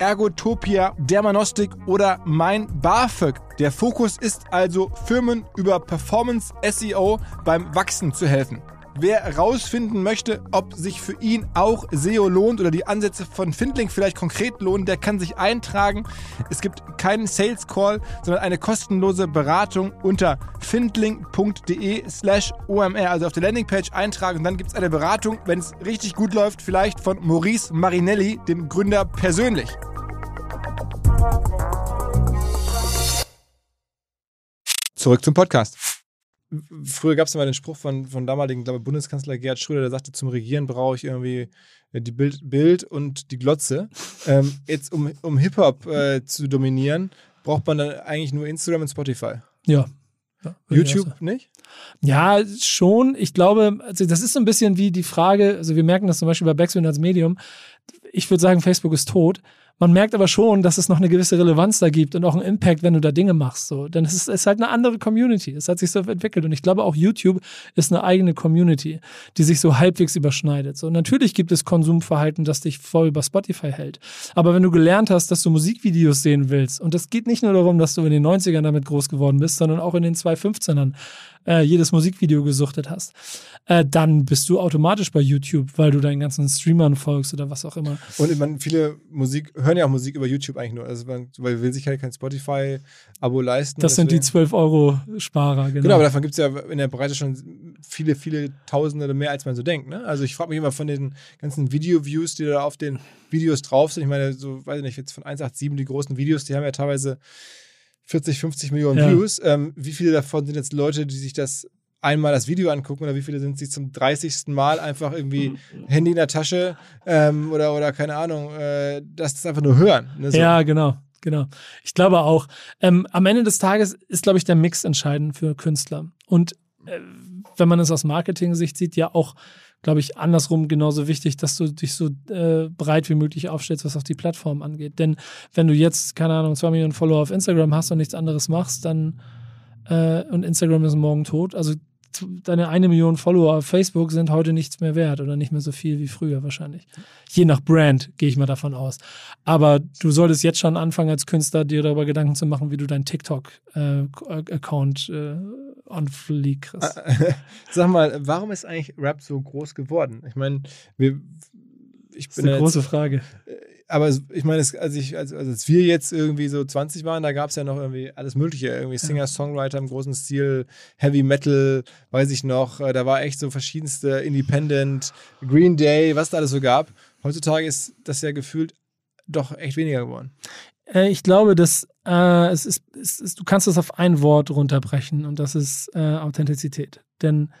Ergotopia, Dermanostik oder mein BAföG. Der Fokus ist also, Firmen über Performance SEO beim Wachsen zu helfen. Wer herausfinden möchte, ob sich für ihn auch SEO lohnt oder die Ansätze von Findling vielleicht konkret lohnen, der kann sich eintragen. Es gibt keinen Sales Call, sondern eine kostenlose Beratung unter findling.de slash OMR. Also auf der Landingpage eintragen und dann gibt es eine Beratung, wenn es richtig gut läuft, vielleicht von Maurice Marinelli, dem Gründer persönlich. Zurück zum Podcast. Früher gab es mal den Spruch von, von damaligen glaube Bundeskanzler Gerhard Schröder, der sagte, zum Regieren brauche ich irgendwie äh, die Bild, Bild und die Glotze. Ähm, jetzt, um, um Hip-Hop äh, zu dominieren, braucht man dann eigentlich nur Instagram und Spotify. Ja. ja YouTube nicht? Ja, schon. Ich glaube, also das ist so ein bisschen wie die Frage, also wir merken das zum Beispiel bei Backspin als Medium. Ich würde sagen, Facebook ist tot. Man merkt aber schon, dass es noch eine gewisse Relevanz da gibt und auch einen Impact, wenn du da Dinge machst. So. Denn es ist, es ist halt eine andere Community. Es hat sich so entwickelt. Und ich glaube, auch YouTube ist eine eigene Community, die sich so halbwegs überschneidet. So, natürlich gibt es Konsumverhalten, das dich voll über Spotify hält. Aber wenn du gelernt hast, dass du Musikvideos sehen willst, und das geht nicht nur darum, dass du in den 90ern damit groß geworden bist, sondern auch in den 2015ern, äh, jedes Musikvideo gesuchtet hast, äh, dann bist du automatisch bei YouTube, weil du deinen ganzen Streamern folgst oder was auch immer. Und meine, viele Musik hören ja auch Musik über YouTube eigentlich nur. Also man, weil will sich halt kein Spotify-Abo leisten. Das sind die 12 Euro Sparer, genau. Genau, aber davon gibt es ja in der Breite schon viele, viele Tausende oder mehr, als man so denkt. Ne? Also ich frage mich immer von den ganzen Video-Views, die da auf den Videos drauf sind. Ich meine, so, weiß ich nicht, jetzt von 187, die großen Videos, die haben ja teilweise 40, 50 Millionen ja. Views. Ähm, wie viele davon sind jetzt Leute, die sich das einmal das Video angucken oder wie viele sind sich zum 30. Mal einfach irgendwie Handy in der Tasche ähm, oder, oder keine Ahnung, äh, das, das einfach nur hören. Ne, so. Ja, genau. Genau. Ich glaube auch, ähm, am Ende des Tages ist, glaube ich, der Mix entscheidend für Künstler. Und äh, wenn man es aus Marketing-Sicht sieht, ja auch glaube ich, andersrum genauso wichtig, dass du dich so äh, breit wie möglich aufstellst, was auch die Plattform angeht. Denn wenn du jetzt, keine Ahnung, zwei Millionen Follower auf Instagram hast und nichts anderes machst, dann äh, und Instagram ist morgen tot, also deine eine Million Follower auf Facebook sind heute nichts mehr wert oder nicht mehr so viel wie früher wahrscheinlich. Je nach Brand gehe ich mal davon aus. Aber du solltest jetzt schon anfangen als Künstler dir darüber Gedanken zu machen, wie du deinen TikTok-Account äh, äh, on fleek kriegst. Sag mal, warum ist eigentlich Rap so groß geworden? Ich meine, wir ich bin das ist eine große jetzt, Frage. Äh, aber ich meine, als, ich, als, als wir jetzt irgendwie so 20 waren, da gab es ja noch irgendwie alles Mögliche. Irgendwie Singer, Songwriter im großen Stil, Heavy Metal, weiß ich noch. Äh, da war echt so verschiedenste Independent, Green Day, was da alles so gab. Heutzutage ist das ja gefühlt doch echt weniger geworden. Äh, ich glaube, dass äh, es, ist, es ist, du kannst das auf ein Wort runterbrechen und das ist äh, Authentizität. Denn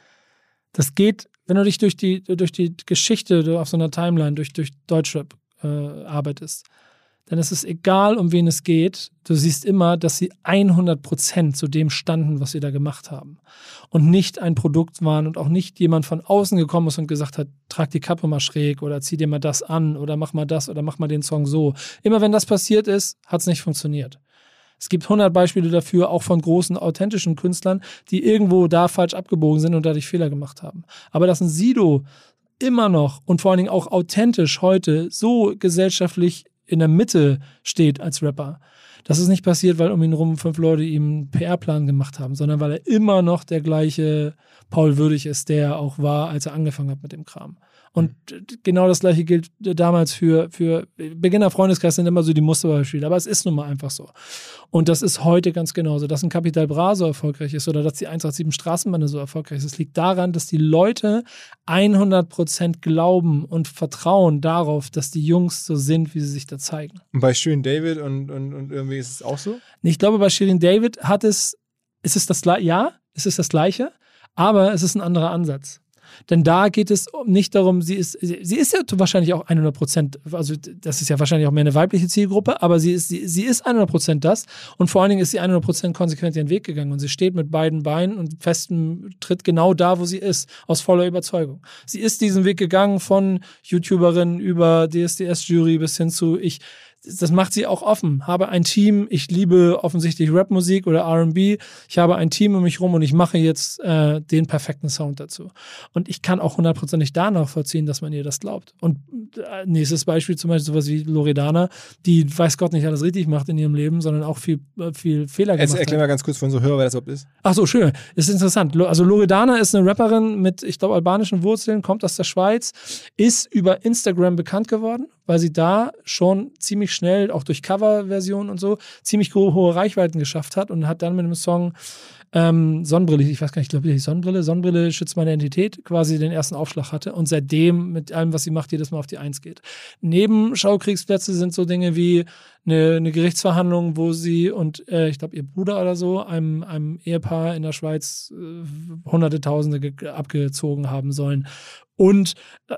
das geht, wenn du dich durch die, durch die Geschichte auf so einer Timeline, durch, durch Deutschrap äh, arbeitest, dann ist es egal, um wen es geht. Du siehst immer, dass sie 100% zu dem standen, was sie da gemacht haben. Und nicht ein Produkt waren und auch nicht jemand von außen gekommen ist und gesagt hat, trag die Kappe mal schräg oder zieh dir mal das an oder mach mal das oder mach mal den Song so. Immer wenn das passiert ist, hat es nicht funktioniert. Es gibt 100 Beispiele dafür, auch von großen, authentischen Künstlern, die irgendwo da falsch abgebogen sind und dadurch Fehler gemacht haben. Aber dass ein Sido immer noch und vor allen Dingen auch authentisch heute so gesellschaftlich in der Mitte steht als Rapper. Das ist nicht passiert, weil um ihn rum fünf Leute ihm einen PR-Plan gemacht haben, sondern weil er immer noch der gleiche Paul Würdig ist, der auch war, als er angefangen hat mit dem Kram. Und genau das gleiche gilt damals für, für Beginner-Freundeskreis sind immer so die Musterbeispiele, aber es ist nun mal einfach so. Und das ist heute ganz genauso. Dass ein Capital Bra so erfolgreich ist oder dass die 187 Straßenbahn so erfolgreich ist, liegt daran, dass die Leute 100% glauben und vertrauen darauf, dass die Jungs so sind, wie sie sich da zeigen. Und bei Shirin David und, und, und irgendwie ist es auch so? Ich glaube, bei Shirin David hat es, ist es das, ja, ist es das Gleiche, aber es ist ein anderer Ansatz. Denn da geht es nicht darum, sie ist, sie ist ja wahrscheinlich auch 100 Prozent, also das ist ja wahrscheinlich auch mehr eine weibliche Zielgruppe, aber sie ist, sie, sie ist 100 Prozent das und vor allen Dingen ist sie 100 Prozent konsequent ihren Weg gegangen und sie steht mit beiden Beinen und festem Tritt genau da, wo sie ist, aus voller Überzeugung. Sie ist diesen Weg gegangen von YouTuberin über DSDS-Jury bis hin zu ich das macht sie auch offen. Habe ein Team, ich liebe offensichtlich Rapmusik oder RB. Ich habe ein Team um mich rum und ich mache jetzt äh, den perfekten Sound dazu. Und ich kann auch hundertprozentig danach vollziehen, dass man ihr das glaubt. Und äh, nächstes Beispiel zum Beispiel sowas wie Loredana, die weiß Gott nicht alles richtig macht in ihrem Leben, sondern auch viel, äh, viel Fehler gemacht Jetzt erklär mal ganz kurz für unsere Hörer, wer das überhaupt ist. Ach so, schön. Ist interessant. Also Loredana ist eine Rapperin mit, ich glaube, albanischen Wurzeln, kommt aus der Schweiz, ist über Instagram bekannt geworden, weil sie da schon ziemlich schnell, auch durch Coverversionen und so, ziemlich hohe Reichweiten geschafft hat und hat dann mit dem Song ähm, Sonnenbrille, ich weiß gar nicht, ich glaube, die Sonnenbrille, Sonnenbrille schützt meine Identität, quasi den ersten Aufschlag hatte und seitdem mit allem, was sie macht, jedes Mal auf die Eins geht. Neben Schaukriegsplätze sind so Dinge wie eine, eine Gerichtsverhandlung, wo sie und äh, ich glaube, ihr Bruder oder so, einem, einem Ehepaar in der Schweiz äh, hunderte Tausende abgezogen haben sollen und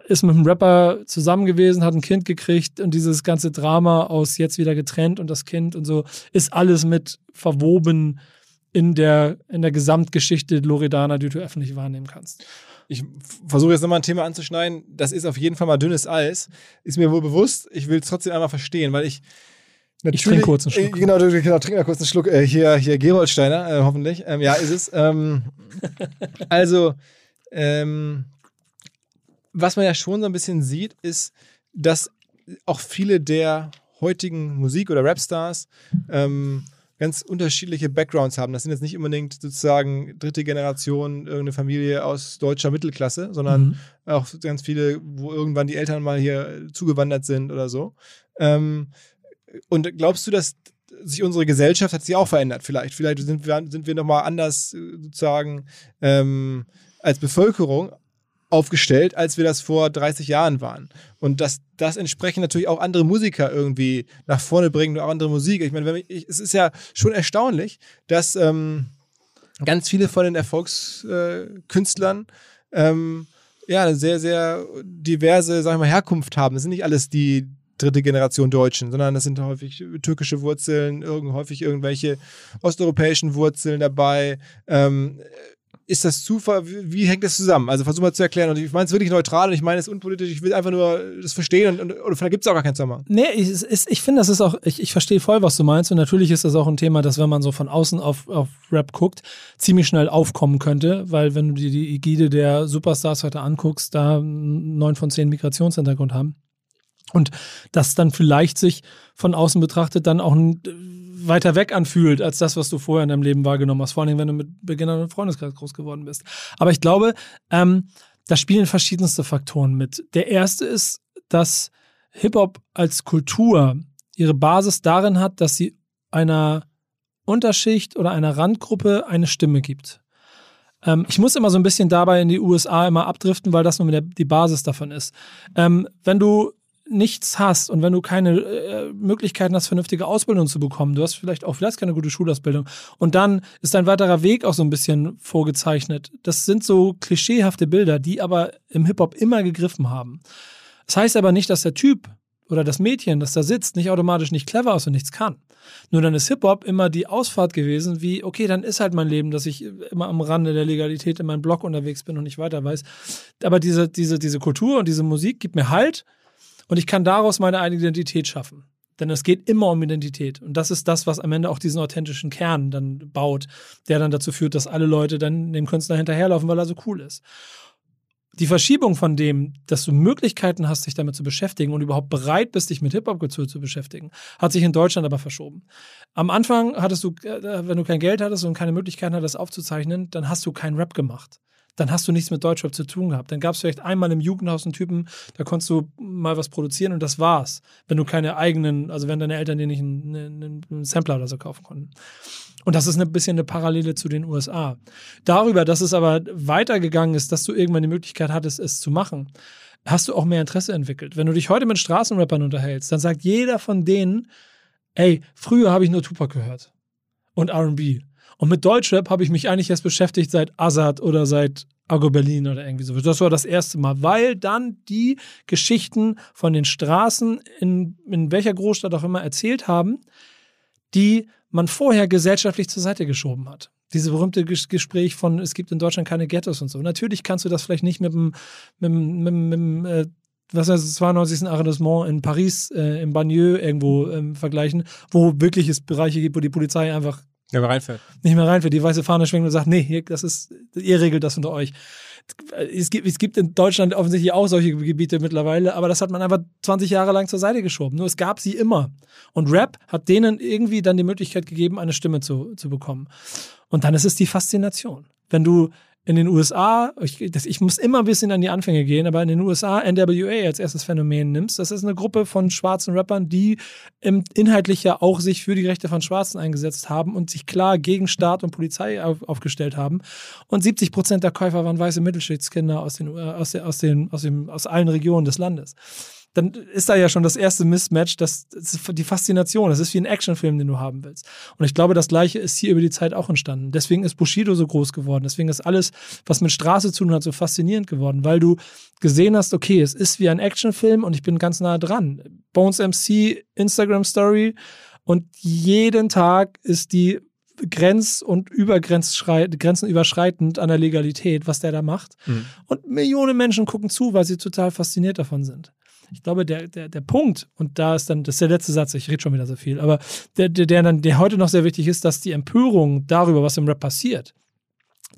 ist mit einem Rapper zusammen gewesen, hat ein Kind gekriegt und dieses ganze Drama aus jetzt wieder getrennt und das Kind und so ist alles mit verwoben in der, in der Gesamtgeschichte Loredana, die du öffentlich wahrnehmen kannst. Ich versuche jetzt nochmal ein Thema anzuschneiden. Das ist auf jeden Fall mal dünnes Eis. Ist mir wohl bewusst. Ich will es trotzdem einmal verstehen, weil ich. Ich trinke kurz einen Schluck. Äh, genau, genau, trink mal kurz einen Schluck. Äh, hier, hier Geroldsteiner, äh, hoffentlich. Ähm, ja, ist es. Ähm, also, ähm, was man ja schon so ein bisschen sieht, ist, dass auch viele der heutigen Musik- oder Rapstars ähm, ganz unterschiedliche Backgrounds haben. Das sind jetzt nicht unbedingt sozusagen dritte Generation, irgendeine Familie aus deutscher Mittelklasse, sondern mhm. auch ganz viele, wo irgendwann die Eltern mal hier zugewandert sind oder so. Ähm, und glaubst du, dass sich unsere Gesellschaft hat sich auch verändert vielleicht? Vielleicht sind wir, sind wir nochmal anders äh, sozusagen ähm, als Bevölkerung aufgestellt, als wir das vor 30 Jahren waren. Und dass das entsprechend natürlich auch andere Musiker irgendwie nach vorne bringen auch andere Musik. Ich meine, ich, es ist ja schon erstaunlich, dass ähm, ganz viele von den Erfolgskünstlern äh, ähm, ja eine sehr, sehr diverse, sagen wir mal, Herkunft haben. Das sind nicht alles die dritte Generation Deutschen, sondern das sind häufig türkische Wurzeln, irgend, häufig irgendwelche osteuropäischen Wurzeln dabei. Ähm, ist das Zufall? Wie, wie, hängt das zusammen? Also versuch mal zu erklären. Und ich meine es wirklich neutral und ich meine es unpolitisch. Ich will einfach nur das verstehen und, und oder vielleicht gibt es auch gar keinen Sommer. Nee, ich, ich finde, das ist auch, ich, ich verstehe voll, was du meinst. Und natürlich ist das auch ein Thema, das, wenn man so von außen auf, auf Rap guckt, ziemlich schnell aufkommen könnte. Weil wenn du dir die Ägide der Superstars heute anguckst, da neun von zehn Migrationshintergrund haben. Und das dann vielleicht sich von außen betrachtet dann auch ein weiter weg anfühlt als das, was du vorher in deinem Leben wahrgenommen hast. Vor allem, wenn du mit Beginnern und Freundeskreis groß geworden bist. Aber ich glaube, ähm, da spielen verschiedenste Faktoren mit. Der erste ist, dass Hip-Hop als Kultur ihre Basis darin hat, dass sie einer Unterschicht oder einer Randgruppe eine Stimme gibt. Ähm, ich muss immer so ein bisschen dabei in die USA immer abdriften, weil das nur die Basis davon ist. Ähm, wenn du nichts hast und wenn du keine äh, Möglichkeiten hast, vernünftige Ausbildung zu bekommen, du hast vielleicht auch vielleicht keine gute Schulausbildung und dann ist dein weiterer Weg auch so ein bisschen vorgezeichnet. Das sind so klischeehafte Bilder, die aber im Hip-Hop immer gegriffen haben. Das heißt aber nicht, dass der Typ oder das Mädchen, das da sitzt, nicht automatisch nicht clever ist und nichts kann. Nur dann ist Hip-Hop immer die Ausfahrt gewesen, wie, okay, dann ist halt mein Leben, dass ich immer am Rande der Legalität in meinem Blog unterwegs bin und nicht weiter weiß. Aber diese, diese, diese Kultur und diese Musik gibt mir Halt und ich kann daraus meine eigene Identität schaffen. Denn es geht immer um Identität. Und das ist das, was am Ende auch diesen authentischen Kern dann baut, der dann dazu führt, dass alle Leute dann dem Künstler hinterherlaufen, weil er so cool ist. Die Verschiebung von dem, dass du Möglichkeiten hast, dich damit zu beschäftigen und überhaupt bereit bist, dich mit Hip-Hop-Kultur zu beschäftigen, hat sich in Deutschland aber verschoben. Am Anfang hattest du, äh, wenn du kein Geld hattest und keine Möglichkeiten hattest, aufzuzeichnen, dann hast du keinen Rap gemacht dann hast du nichts mit Deutschrap zu tun gehabt. Dann gab es vielleicht einmal im Jugendhaus einen Typen, da konntest du mal was produzieren und das war's. Wenn du keine eigenen, also wenn deine Eltern dir nicht einen, einen, einen Sampler oder so kaufen konnten. Und das ist ein bisschen eine Parallele zu den USA. Darüber, dass es aber weitergegangen ist, dass du irgendwann die Möglichkeit hattest, es zu machen, hast du auch mehr Interesse entwickelt. Wenn du dich heute mit Straßenrappern unterhältst, dann sagt jeder von denen, ey, früher habe ich nur Tupac gehört und RB. Und mit Deutschrap habe ich mich eigentlich erst beschäftigt seit Azad oder seit Argo Berlin oder irgendwie so. Das war das erste Mal, weil dann die Geschichten von den Straßen in, in welcher Großstadt auch immer erzählt haben, die man vorher gesellschaftlich zur Seite geschoben hat. Diese berühmte Ges Gespräch von, es gibt in Deutschland keine Ghettos und so. Natürlich kannst du das vielleicht nicht mit dem, mit, mit, mit, mit äh, was heißt, das 92. Arrondissement in Paris, äh, im Banlieue irgendwo ähm, vergleichen, wo wirklich es Bereiche gibt, wo die Polizei einfach nicht mehr reinfährt. Nicht mehr reinfährt, die weiße Fahne schwingt und sagt, nee, das ist, ihr regelt das unter euch. Es gibt, es gibt in Deutschland offensichtlich auch solche Gebiete mittlerweile, aber das hat man einfach 20 Jahre lang zur Seite geschoben. Nur es gab sie immer. Und Rap hat denen irgendwie dann die Möglichkeit gegeben, eine Stimme zu, zu bekommen. Und dann ist es die Faszination. Wenn du in den USA, ich, das, ich, muss immer ein bisschen an die Anfänge gehen, aber in den USA NWA als erstes Phänomen nimmst, das ist eine Gruppe von schwarzen Rappern, die im, inhaltlich ja auch sich für die Rechte von Schwarzen eingesetzt haben und sich klar gegen Staat und Polizei auf, aufgestellt haben. Und 70 Prozent der Käufer waren weiße Mittelschichtskinder aus, den, aus, der, aus, den, aus, dem, aus allen Regionen des Landes dann ist da ja schon das erste Mismatch, das, das die Faszination. Das ist wie ein Actionfilm, den du haben willst. Und ich glaube, das Gleiche ist hier über die Zeit auch entstanden. Deswegen ist Bushido so groß geworden. Deswegen ist alles, was mit Straße zu tun hat, so faszinierend geworden, weil du gesehen hast, okay, es ist wie ein Actionfilm und ich bin ganz nah dran. Bones MC, Instagram Story und jeden Tag ist die grenz- und grenzenüberschreitend an der Legalität, was der da macht. Mhm. Und Millionen Menschen gucken zu, weil sie total fasziniert davon sind. Ich glaube, der, der, der Punkt, und da ist dann, das ist der letzte Satz, ich rede schon wieder so viel, aber der, der, der, dann, der heute noch sehr wichtig ist, dass die Empörung darüber, was im Rap passiert,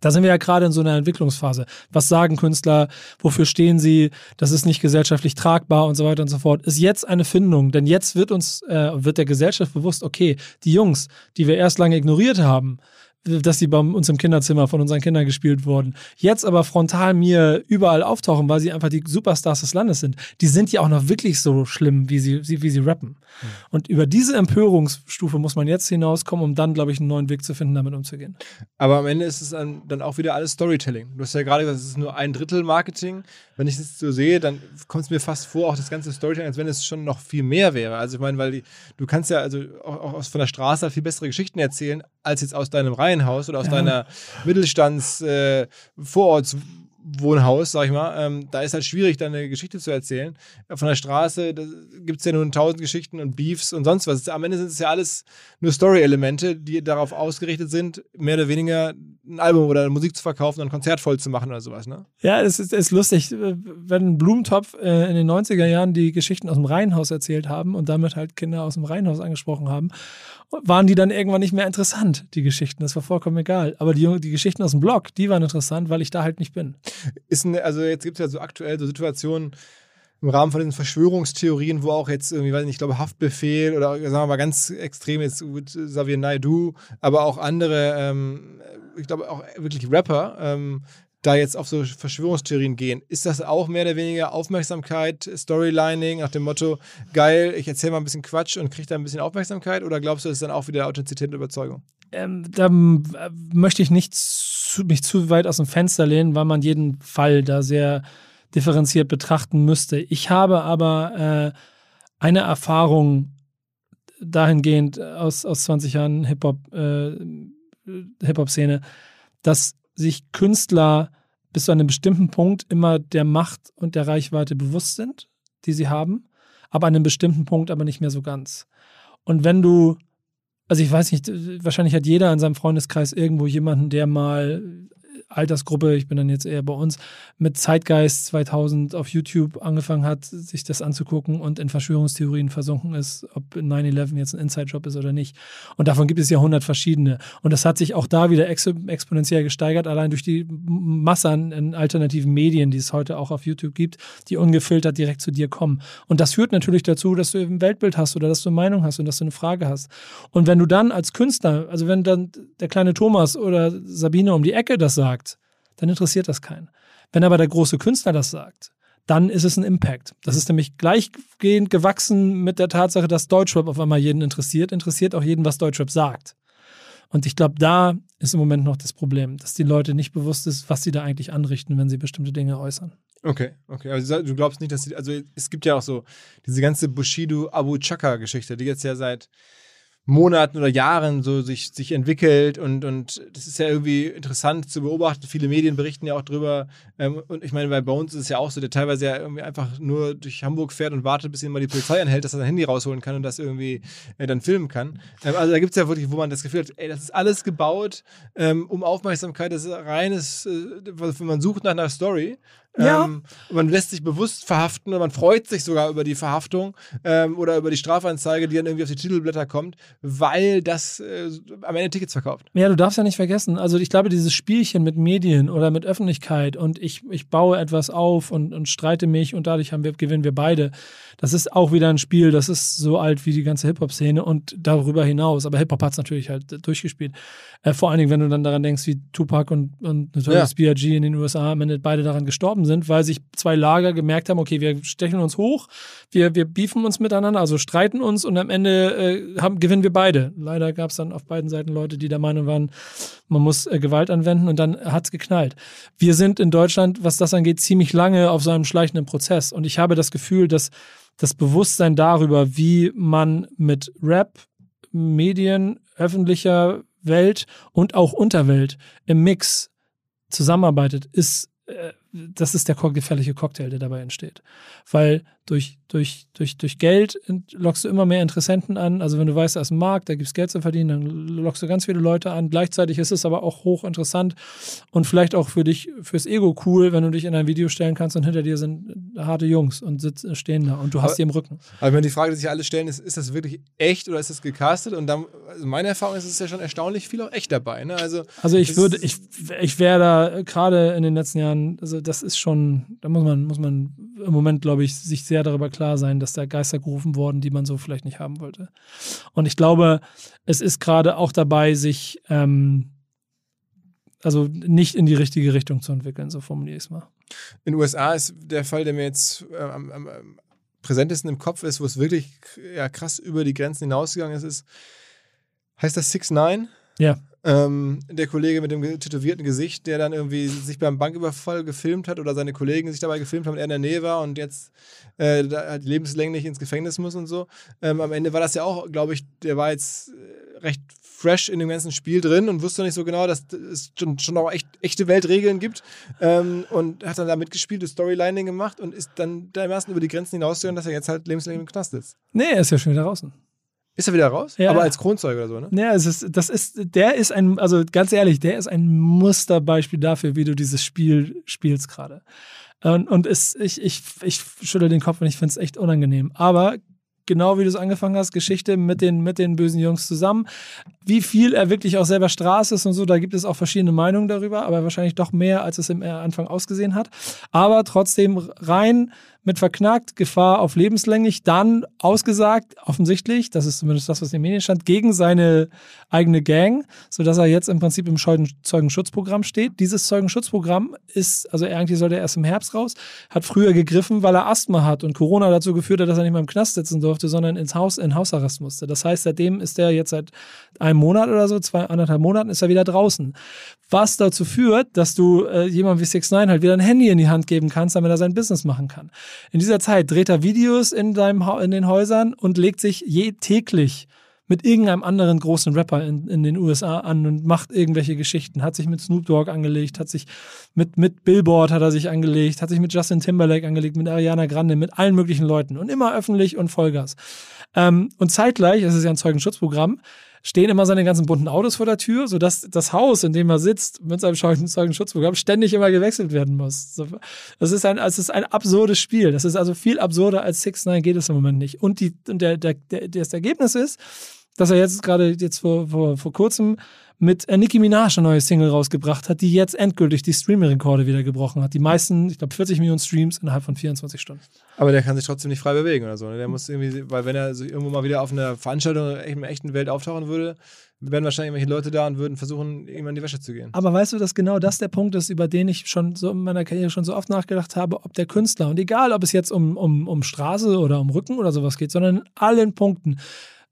da sind wir ja gerade in so einer Entwicklungsphase. Was sagen Künstler? Wofür stehen sie? Das ist nicht gesellschaftlich tragbar und so weiter und so fort. Ist jetzt eine Findung, denn jetzt wird uns, äh, wird der Gesellschaft bewusst, okay, die Jungs, die wir erst lange ignoriert haben, dass sie bei uns im Kinderzimmer von unseren Kindern gespielt wurden, jetzt aber frontal mir überall auftauchen, weil sie einfach die Superstars des Landes sind, die sind ja auch noch wirklich so schlimm, wie sie, wie sie rappen. Mhm. Und über diese Empörungsstufe muss man jetzt hinauskommen, um dann, glaube ich, einen neuen Weg zu finden, damit umzugehen. Aber am Ende ist es dann, dann auch wieder alles Storytelling. Du hast ja gerade gesagt, es ist nur ein Drittel Marketing. Wenn ich das so sehe, dann kommt es mir fast vor, auch das ganze Storytelling, als wenn es schon noch viel mehr wäre. Also ich meine, weil die, du kannst ja also auch, auch von der Straße viel bessere Geschichten erzählen, als jetzt aus deinem Reihen Reihenhaus oder aus ja. deiner Mittelstands-Vororts- äh, Wohnhaus, sag ich mal, ähm, da ist halt schwierig, deine Geschichte zu erzählen. Von der Straße gibt es ja nun tausend Geschichten und Beefs und sonst was. Am Ende sind es ja alles nur Story-Elemente, die darauf ausgerichtet sind, mehr oder weniger ein Album oder Musik zu verkaufen und ein Konzert voll zu machen oder sowas, ne? Ja, es ist, ist lustig, wenn Blumentopf äh, in den 90er Jahren die Geschichten aus dem Reihenhaus erzählt haben und damit halt Kinder aus dem Reihenhaus angesprochen haben waren die dann irgendwann nicht mehr interessant, die Geschichten. Das war vollkommen egal. Aber die, die Geschichten aus dem Blog, die waren interessant, weil ich da halt nicht bin. Ist eine, also jetzt gibt es ja so aktuell so Situationen im Rahmen von diesen Verschwörungstheorien, wo auch jetzt irgendwie, weiß ich nicht, ich glaube, Haftbefehl oder sagen wir mal ganz extrem jetzt Xavier Naidu, aber auch andere, ähm, ich glaube auch wirklich Rapper, ähm, da jetzt auf so Verschwörungstheorien gehen. Ist das auch mehr oder weniger Aufmerksamkeit, Storylining nach dem Motto, geil, ich erzähle mal ein bisschen Quatsch und kriege da ein bisschen Aufmerksamkeit? Oder glaubst du, das ist dann auch wieder Authentizität und Überzeugung? Ähm, da äh, möchte ich nicht zu, mich zu weit aus dem Fenster lehnen, weil man jeden Fall da sehr differenziert betrachten müsste. Ich habe aber äh, eine Erfahrung dahingehend aus, aus 20 Jahren äh, Hip-Hop-Szene, dass sich Künstler bis zu einem bestimmten Punkt immer der Macht und der Reichweite bewusst sind, die sie haben, aber an einem bestimmten Punkt aber nicht mehr so ganz. Und wenn du, also ich weiß nicht, wahrscheinlich hat jeder in seinem Freundeskreis irgendwo jemanden, der mal Altersgruppe, ich bin dann jetzt eher bei uns, mit Zeitgeist 2000 auf YouTube angefangen hat, sich das anzugucken und in Verschwörungstheorien versunken ist, ob 9-11 jetzt ein Inside-Job ist oder nicht. Und davon gibt es ja 100 verschiedene. Und das hat sich auch da wieder ex exponentiell gesteigert, allein durch die Masse an alternativen Medien, die es heute auch auf YouTube gibt, die ungefiltert direkt zu dir kommen. Und das führt natürlich dazu, dass du ein Weltbild hast oder dass du eine Meinung hast und dass du eine Frage hast. Und wenn du dann als Künstler, also wenn dann der kleine Thomas oder Sabine um die Ecke das sagt, dann interessiert das keinen. Wenn aber der große Künstler das sagt, dann ist es ein Impact. Das ist nämlich gleichgehend gewachsen mit der Tatsache, dass Deutschrap auf einmal jeden interessiert, interessiert auch jeden, was Deutschrap sagt. Und ich glaube, da ist im Moment noch das Problem, dass die Leute nicht bewusst ist, was sie da eigentlich anrichten, wenn sie bestimmte Dinge äußern. Okay, okay. Also du glaubst nicht, dass sie, also es gibt ja auch so diese ganze Bushido Abu Chaka Geschichte, die jetzt ja seit Monaten oder Jahren so sich, sich entwickelt und, und das ist ja irgendwie interessant zu beobachten. Viele Medien berichten ja auch drüber. Ähm, und ich meine, bei uns ist es ja auch so, der teilweise ja irgendwie einfach nur durch Hamburg fährt und wartet, bis ihn mal die Polizei anhält, dass er sein Handy rausholen kann und das irgendwie äh, dann filmen kann. Ähm, also da gibt es ja wirklich, wo man das Gefühl hat, ey, das ist alles gebaut, ähm, um Aufmerksamkeit, das ist reines, äh, man sucht nach einer Story. Ja. Ähm, man lässt sich bewusst verhaften und man freut sich sogar über die Verhaftung ähm, oder über die Strafanzeige, die dann irgendwie auf die Titelblätter kommt, weil das äh, am Ende Tickets verkauft. Ja, du darfst ja nicht vergessen, also ich glaube, dieses Spielchen mit Medien oder mit Öffentlichkeit und ich, ich baue etwas auf und, und streite mich und dadurch haben wir, gewinnen wir beide. Das ist auch wieder ein Spiel, das ist so alt wie die ganze Hip-Hop-Szene und darüber hinaus. Aber Hip-Hop hat es natürlich halt durchgespielt. Äh, vor allen Dingen, wenn du dann daran denkst, wie Tupac und, und Notorious ja. B.I.G. in den USA am Ende beide daran gestorben sind, weil sich zwei Lager gemerkt haben, okay, wir stechen uns hoch, wir, wir beefen uns miteinander, also streiten uns und am Ende äh, haben, gewinnen wir beide. Leider gab es dann auf beiden Seiten Leute, die der Meinung waren, man muss äh, Gewalt anwenden und dann hat es geknallt. Wir sind in Deutschland, was das angeht, ziemlich lange auf so einem schleichenden Prozess und ich habe das Gefühl, dass das Bewusstsein darüber, wie man mit Rap, Medien, öffentlicher Welt und auch Unterwelt im Mix zusammenarbeitet, ist äh, das ist der gefährliche Cocktail, der dabei entsteht. Weil durch, durch, durch, durch Geld lockst du immer mehr Interessenten an. Also wenn du weißt, da ist ein Markt, da gibt es Geld zu verdienen, dann lockst du ganz viele Leute an. Gleichzeitig ist es aber auch hochinteressant und vielleicht auch für dich, fürs Ego cool, wenn du dich in ein Video stellen kannst und hinter dir sind harte Jungs und sitzen, stehen da und du hast aber, die im Rücken. Aber wenn die Frage, die sich alle stellen, ist, ist das wirklich echt oder ist das gecastet? Und dann, also meine Erfahrung ist, es ist ja schon erstaunlich viel auch echt dabei. Ne? Also, also ich würde, ich, ich wäre da gerade in den letzten Jahren, also das ist schon, da muss man, muss man im Moment, glaube ich, sich sehr darüber klar sein, dass da Geister gerufen wurden, die man so vielleicht nicht haben wollte. Und ich glaube, es ist gerade auch dabei, sich ähm, also nicht in die richtige Richtung zu entwickeln, so formuliere ich es mal. In den USA ist der Fall, der mir jetzt äh, am, am, präsentesten im Kopf ist, wo es wirklich ja, krass über die Grenzen hinausgegangen ist, ist heißt das 6 9 Ja. Ähm, der Kollege mit dem tätowierten Gesicht, der dann irgendwie sich beim Banküberfall gefilmt hat oder seine Kollegen sich dabei gefilmt haben und er in der Nähe war und jetzt äh, halt lebenslänglich ins Gefängnis muss und so. Ähm, am Ende war das ja auch, glaube ich, der war jetzt äh, recht fresh in dem ganzen Spiel drin und wusste nicht so genau, dass es schon, schon auch echt, echte Weltregeln gibt ähm, und hat dann da mitgespielt, das Storylining gemacht und ist dann dermaßen über die Grenzen hinausgegangen, dass er jetzt halt lebenslänglich im Knast ist. Nee, er ist ja schon wieder draußen. Ist er wieder raus? Ja. Aber als Kronzeuge oder so, ne? Ja, es ist, das ist, der ist ein, also ganz ehrlich, der ist ein Musterbeispiel dafür, wie du dieses Spiel spielst gerade. Und, und es, ich, ich, ich schüttel den Kopf und ich finde es echt unangenehm. Aber genau wie du es angefangen hast, Geschichte mit den, mit den bösen Jungs zusammen. Wie viel er wirklich auch selber Straße ist und so, da gibt es auch verschiedene Meinungen darüber, aber wahrscheinlich doch mehr, als es im Anfang ausgesehen hat. Aber trotzdem rein mit verknackt, Gefahr auf lebenslänglich, dann ausgesagt, offensichtlich, das ist zumindest das, was in den Medien stand, gegen seine eigene Gang, sodass er jetzt im Prinzip im Zeugenschutzprogramm steht. Dieses Zeugenschutzprogramm ist, also eigentlich sollte er erst im Herbst raus, hat früher gegriffen, weil er Asthma hat und Corona dazu geführt hat, dass er nicht mehr im Knast sitzen durfte, sondern ins Haus, in Hausarrest musste. Das heißt, seitdem ist er jetzt seit einem Monat oder so, zwei, anderthalb Monaten, ist er wieder draußen. Was dazu führt, dass du äh, jemand wie 6 9 halt wieder ein Handy in die Hand geben kannst, damit er sein Business machen kann. In dieser Zeit dreht er Videos in, seinem in den Häusern und legt sich je täglich mit irgendeinem anderen großen Rapper in, in den USA an und macht irgendwelche Geschichten. Hat sich mit Snoop Dogg angelegt, hat sich mit, mit Billboard hat er sich angelegt, hat sich mit Justin Timberlake angelegt, mit Ariana Grande, mit allen möglichen Leuten und immer öffentlich und Vollgas. Ähm, und zeitgleich, das ist ja ein Zeugenschutzprogramm, stehen immer seine ganzen bunten Autos vor der Tür, sodass das Haus, in dem er sitzt, mit seinem Zeugenschutzprogramm ständig immer gewechselt werden muss. Das ist ein, es ist ein absurdes Spiel. Das ist also viel absurder als 6 9 geht es im Moment nicht. Und, die, und der, der, der, das Ergebnis ist, dass er jetzt gerade jetzt vor, vor, vor kurzem mit äh, Nicki Minaj eine neue Single rausgebracht hat, die jetzt endgültig die Streaming-Rekorde wieder gebrochen hat. Die meisten, ich glaube 40 Millionen Streams innerhalb von 24 Stunden. Aber der kann sich trotzdem nicht frei bewegen oder so. Ne? Der muss irgendwie, weil wenn er sich irgendwo mal wieder auf einer Veranstaltung in der echten Welt auftauchen würde, wären wahrscheinlich irgendwelche Leute da und würden versuchen, ihm in die Wäsche zu gehen. Aber weißt du, dass genau das der Punkt ist, über den ich schon so in meiner Karriere schon so oft nachgedacht habe, ob der Künstler, und egal, ob es jetzt um, um, um Straße oder um Rücken oder sowas geht, sondern in allen Punkten,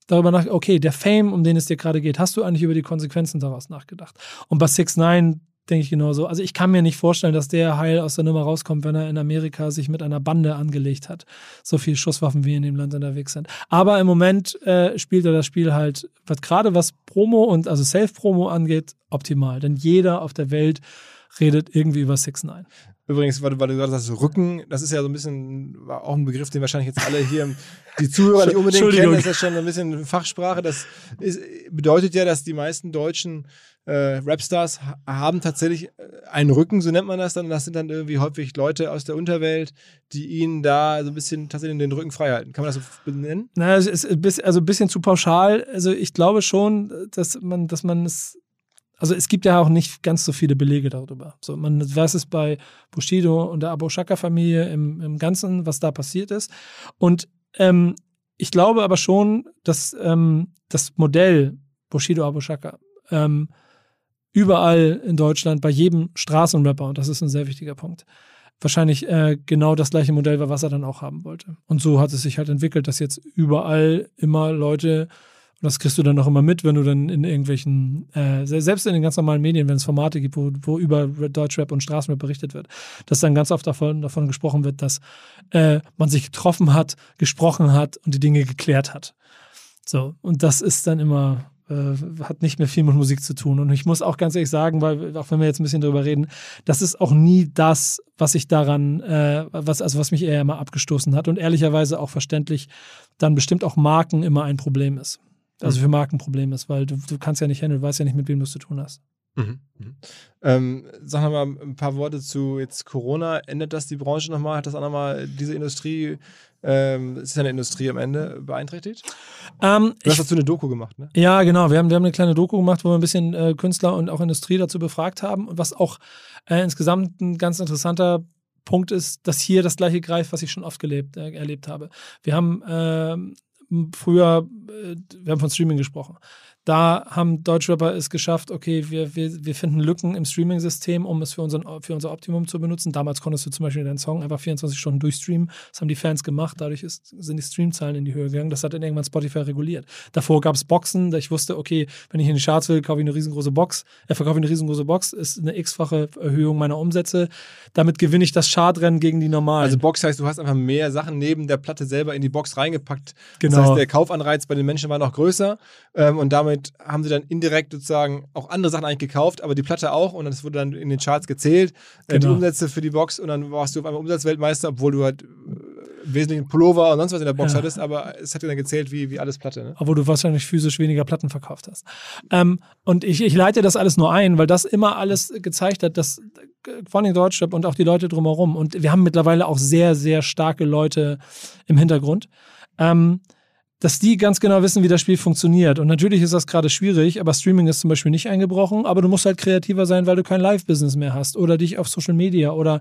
darüber nach, okay, der Fame, um den es dir gerade geht, hast du eigentlich über die Konsequenzen daraus nachgedacht? Und bei 6 9 denke ich genauso. Also ich kann mir nicht vorstellen, dass der heil aus der Nummer rauskommt, wenn er in Amerika sich mit einer Bande angelegt hat. So viele Schusswaffen wie in dem Land unterwegs sind. Aber im Moment äh, spielt er das Spiel halt, was gerade was Promo und also Self-Promo angeht, optimal. Denn jeder auf der Welt redet irgendwie über 6 9 Übrigens, weil du, weil du gerade sagst, Rücken, das ist ja so ein bisschen, war auch ein Begriff, den wahrscheinlich jetzt alle hier, die Zuhörer nicht unbedingt kennen, das ist ja schon ein bisschen Fachsprache. Das ist, bedeutet ja, dass die meisten deutschen äh, Rapstars haben tatsächlich äh, einen Rücken, so nennt man das dann. Das sind dann irgendwie häufig Leute aus der Unterwelt, die ihnen da so ein bisschen tatsächlich den Rücken frei halten. Kann man das so benennen? Naja, es ist ein bisschen, also ein bisschen zu pauschal. Also ich glaube schon, dass man, dass man es also es gibt ja auch nicht ganz so viele Belege darüber. So, man weiß es bei Bushido und der Abu Shaka-Familie im, im Ganzen, was da passiert ist. Und ähm, ich glaube aber schon, dass ähm, das Modell Bushido Abu Shaka ähm, überall in Deutschland bei jedem Straßenrapper, und das ist ein sehr wichtiger Punkt, wahrscheinlich äh, genau das gleiche Modell war, was er dann auch haben wollte. Und so hat es sich halt entwickelt, dass jetzt überall immer Leute und das kriegst du dann auch immer mit, wenn du dann in irgendwelchen, äh, selbst in den ganz normalen Medien, wenn es Formate gibt, wo, wo über Deutschrap und Straßenrap berichtet wird, dass dann ganz oft davon, davon gesprochen wird, dass äh, man sich getroffen hat, gesprochen hat und die Dinge geklärt hat. So, und das ist dann immer, äh, hat nicht mehr viel mit Musik zu tun. Und ich muss auch ganz ehrlich sagen, weil, auch wenn wir jetzt ein bisschen drüber reden, das ist auch nie das, was ich daran, äh, was, also was mich eher immer abgestoßen hat und ehrlicherweise auch verständlich dann bestimmt auch Marken immer ein Problem ist also für Marken ein Problem ist, weil du, du kannst ja nicht handeln, du weißt ja nicht, mit wem du es zu tun hast. Mhm. Mhm. Ähm, sag mal ein paar Worte zu jetzt Corona. Ändert das die Branche nochmal? Hat das auch nochmal diese Industrie, ähm, es ist ja eine Industrie am Ende, beeinträchtigt? Ähm, du hast dazu eine Doku gemacht, ne? Ja, genau. Wir haben, wir haben eine kleine Doku gemacht, wo wir ein bisschen äh, Künstler und auch Industrie dazu befragt haben. Und was auch äh, insgesamt ein ganz interessanter Punkt ist, dass hier das gleiche greift, was ich schon oft gelebt, äh, erlebt habe. Wir haben ähm, früher, äh, wir haben von Streaming gesprochen. Da haben Deutschrapper es geschafft, okay, wir, wir, wir finden Lücken im Streaming-System, um es für, unseren, für unser Optimum zu benutzen. Damals konntest du zum Beispiel deinen Song einfach 24 Stunden durchstreamen. Das haben die Fans gemacht. Dadurch ist, sind die Streamzahlen in die Höhe gegangen. Das hat dann irgendwann Spotify reguliert. Davor gab es Boxen, da ich wusste, okay, wenn ich in die Charts will, kaufe ich eine riesengroße Box. Er äh, verkaufe eine riesengroße Box, ist eine x-fache Erhöhung meiner Umsätze. Damit gewinne ich das Chartrennen gegen die normalen. Also Box heißt, du hast einfach mehr Sachen neben der Platte selber in die Box reingepackt. Genau. Das heißt, der Kaufanreiz bei den Menschen war noch größer ähm, und damit haben sie dann indirekt sozusagen auch andere Sachen eigentlich gekauft, aber die Platte auch und das wurde dann in den Charts gezählt, äh, genau. die Umsätze für die Box und dann warst du auf einmal Umsatzweltmeister, obwohl du halt äh, wesentlichen Pullover und sonst was in der Box ja. hattest, aber es hat dir dann gezählt wie, wie alles Platte. Ne? Obwohl du wahrscheinlich physisch weniger Platten verkauft hast. Ähm, und ich, ich leite das alles nur ein, weil das immer alles gezeigt hat, dass vor allem Deutschrap und auch die Leute drumherum und wir haben mittlerweile auch sehr, sehr starke Leute im Hintergrund. Ähm, dass die ganz genau wissen, wie das Spiel funktioniert. Und natürlich ist das gerade schwierig, aber Streaming ist zum Beispiel nicht eingebrochen, aber du musst halt kreativer sein, weil du kein Live-Business mehr hast oder dich auf Social Media oder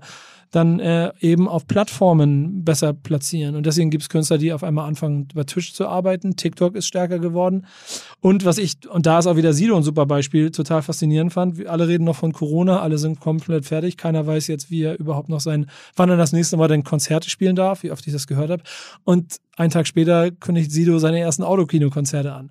dann äh, eben auf Plattformen besser platzieren. Und deswegen gibt es Künstler, die auf einmal anfangen, über Twitch zu arbeiten. TikTok ist stärker geworden. Und was ich, und da ist auch wieder Sido ein super Beispiel, total faszinierend fand. Alle reden noch von Corona, alle sind komplett fertig. Keiner weiß jetzt, wie er überhaupt noch sein, wann er das nächste Mal denn Konzerte spielen darf, wie oft ich das gehört habe. Und einen Tag später kündigt Sido seine ersten Autokino-Konzerte an.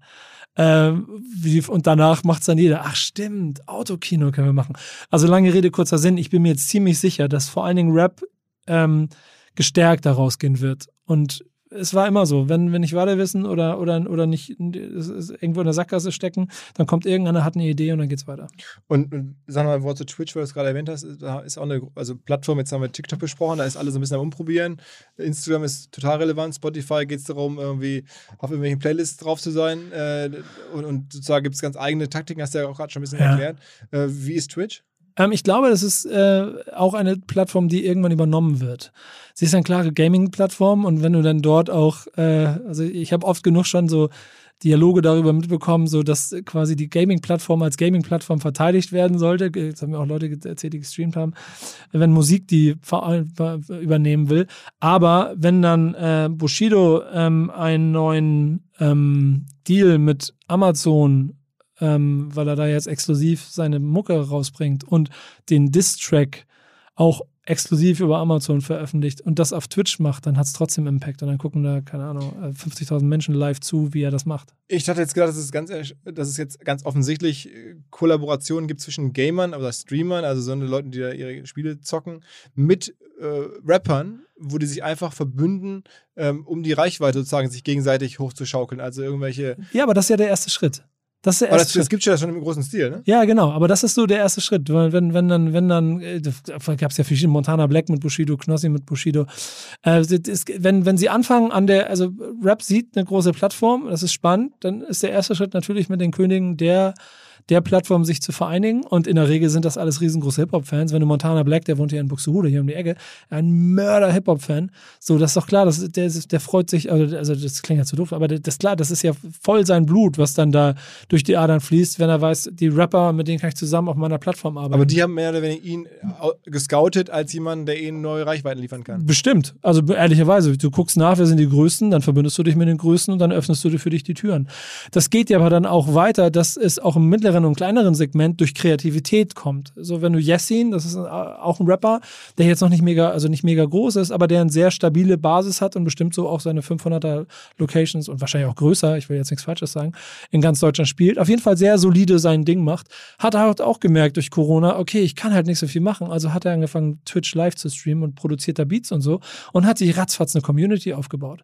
Ähm, wie, und danach macht es dann jeder. Ach stimmt, Autokino können wir machen. Also lange Rede, kurzer Sinn. Ich bin mir jetzt ziemlich sicher, dass vor allen Dingen Rap ähm, gestärkt daraus gehen wird. Und es war immer so, wenn, wenn nicht Wahlwissen oder, oder, oder nicht irgendwo in der Sackgasse stecken, dann kommt irgendeiner, hat eine Idee und dann geht's weiter. Und, und sag mal ein Wort zu Twitch, weil du es gerade erwähnt hast, da ist auch eine also Plattform, jetzt haben wir TikTok besprochen, da ist alles so ein bisschen am Umprobieren. Instagram ist total relevant, Spotify geht es darum, irgendwie auf irgendwelchen Playlists drauf zu sein. Äh, und, und sozusagen gibt es ganz eigene Taktiken, hast du ja auch gerade schon ein bisschen ja. erklärt. Äh, wie ist Twitch? Ähm, ich glaube, das ist äh, auch eine Plattform, die irgendwann übernommen wird. Sie ist eine klare Gaming-Plattform und wenn du dann dort auch, äh, also ich habe oft genug schon so Dialoge darüber mitbekommen, so dass quasi die Gaming-Plattform als Gaming-Plattform verteidigt werden sollte. Jetzt haben mir auch Leute erzählt, die gestreamt haben, wenn Musik die übernehmen will. Aber wenn dann äh, Bushido ähm, einen neuen ähm, Deal mit Amazon ähm, weil er da jetzt exklusiv seine Mucke rausbringt und den Diss-Track auch exklusiv über Amazon veröffentlicht und das auf Twitch macht, dann hat es trotzdem Impact und dann gucken da, keine Ahnung, 50.000 Menschen live zu, wie er das macht. Ich hatte jetzt gedacht, dass es, ganz, dass es jetzt ganz offensichtlich äh, Kollaborationen gibt zwischen Gamern oder Streamern, also so eine Leute, die da ihre Spiele zocken, mit äh, Rappern, wo die sich einfach verbünden, ähm, um die Reichweite sozusagen sich gegenseitig hochzuschaukeln. Also irgendwelche. Ja, aber das ist ja der erste Schritt. Das ist der erste das, Schritt. das gibt es ja schon im großen Stil, ne? Ja, genau, aber das ist so der erste Schritt. Weil wenn, wenn dann, wenn dann, äh, gab es ja verschiedene Montana Black mit Bushido, Knossi mit Bushido. Äh, ist, wenn, wenn sie anfangen an der, also Rap sieht eine große Plattform, das ist spannend, dann ist der erste Schritt natürlich mit den Königen der der Plattform sich zu vereinigen. Und in der Regel sind das alles riesengroße Hip-Hop-Fans. Wenn du Montana Black, der wohnt hier in Buxtehude, hier um die Ecke, ein Mörder-Hip-Hop-Fan. So, das ist doch klar, das, der, der freut sich, also, also das klingt ja zu doof, aber das ist klar, das ist ja voll sein Blut, was dann da durch die Adern fließt, wenn er weiß, die Rapper, mit denen kann ich zusammen auf meiner Plattform arbeiten. Aber die haben mehr oder weniger ihn au- gescoutet als jemanden, der ihnen neue Reichweiten liefern kann. Bestimmt. Also ehrlicherweise, du guckst nach, wer sind die Größten, dann verbindest du dich mit den Größten und dann öffnest du dir für dich die Türen. Das geht ja aber dann auch weiter, dass es auch im mittleren und kleineren Segment durch Kreativität kommt. So wenn du Yassin, das ist ein- auch ein Rapper, der jetzt noch nicht mega, also nicht mega groß ist, aber der eine sehr stabile Basis hat und bestimmt so auch seine 500er Locations und wahrscheinlich auch größer, ich will jetzt nichts Falsches sagen, in ganz Deutschland spielt. Auf jeden Fall sehr solide sein Ding macht. Hat er halt auch gemerkt durch Corona, okay, ich kann halt nicht so viel machen. Also hat er angefangen, Twitch live zu streamen und produziert da Beats und so und hat sich ratzfatz eine Community aufgebaut.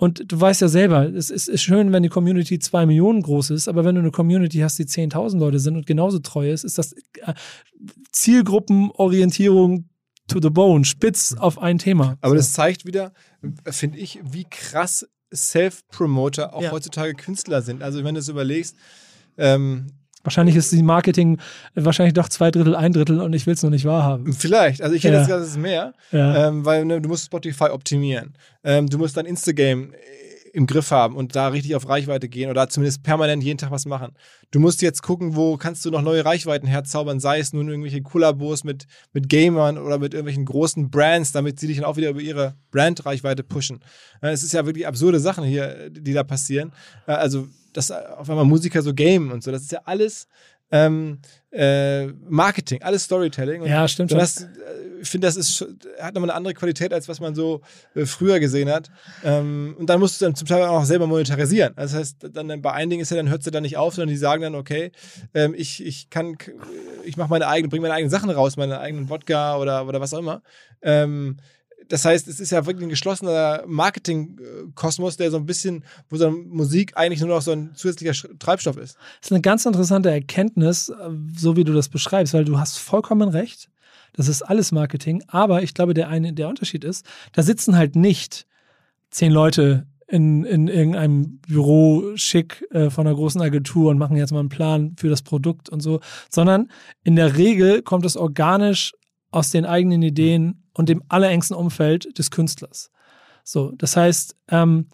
Und du weißt ja selber, es ist, ist schön, wenn die Community zwei Millionen groß ist, aber wenn du eine Community hast, die 10.000 Leute sind und genauso treu ist, ist das äh, Zielgruppenorientierung to the bone, spitz auf ein Thema. Aber das zeigt wieder, finde ich, wie krass Self-Promoter auch Ja. heutzutage Künstler sind. Also wenn du es überlegst, ähm, wahrscheinlich ist die Marketing äh, wahrscheinlich doch zwei Drittel, ein Drittel und ich will es noch nicht wahrhaben. vielleicht, also ich hätte Ja. es ist mehr, Ja. ähm, weil ne, du musst Spotify optimieren. Ähm, du musst dein Instagram äh, im Griff haben und da richtig auf Reichweite gehen oder zumindest permanent jeden Tag was machen. Du musst jetzt gucken, wo kannst du noch neue Reichweiten herzaubern, sei es nun irgendwelche Kollabos mit, mit Gamern oder mit irgendwelchen großen Brands, damit sie dich dann auch wieder über ihre Brandreichweite pushen. Äh, Es ist ja wirklich absurde Sachen hier, die da passieren. Also, dass auf einmal Musiker so gamen und so, das ist ja alles ähm, äh, Marketing, alles Storytelling. Und Ja, stimmt dann schon. hast, äh, ich finde, das ist, hat nochmal eine andere Qualität, als was man so äh, früher gesehen hat. Ähm, und dann musst du dann zum Teil auch selber monetarisieren. Das heißt, dann bei einigen ist ja, dann hört sie dann nicht auf, sondern die sagen dann, okay, ähm, ich, ich kann, ich mache meine eigenen, bringe meine eigenen Sachen raus, meine eigenen Wodka oder, oder was auch immer. Ähm, das heißt, es ist ja wirklich ein geschlossener Marketing-Kosmos, der so ein bisschen, wo so Musik eigentlich nur noch so ein zusätzlicher Treibstoff ist. Das ist eine ganz interessante Erkenntnis, äh, so wie du das beschreibst, weil du hast vollkommen recht. Das ist alles Marketing. Aber ich glaube, der eine, der Unterschied ist, da sitzen halt nicht zehn Leute in, in irgendeinem Büro schick äh, von einer großen Agentur und machen jetzt mal einen Plan für das Produkt und so, sondern in der Regel kommt es organisch aus den eigenen Ideen und dem allerengsten Umfeld des Künstlers. So, das heißt, ähm,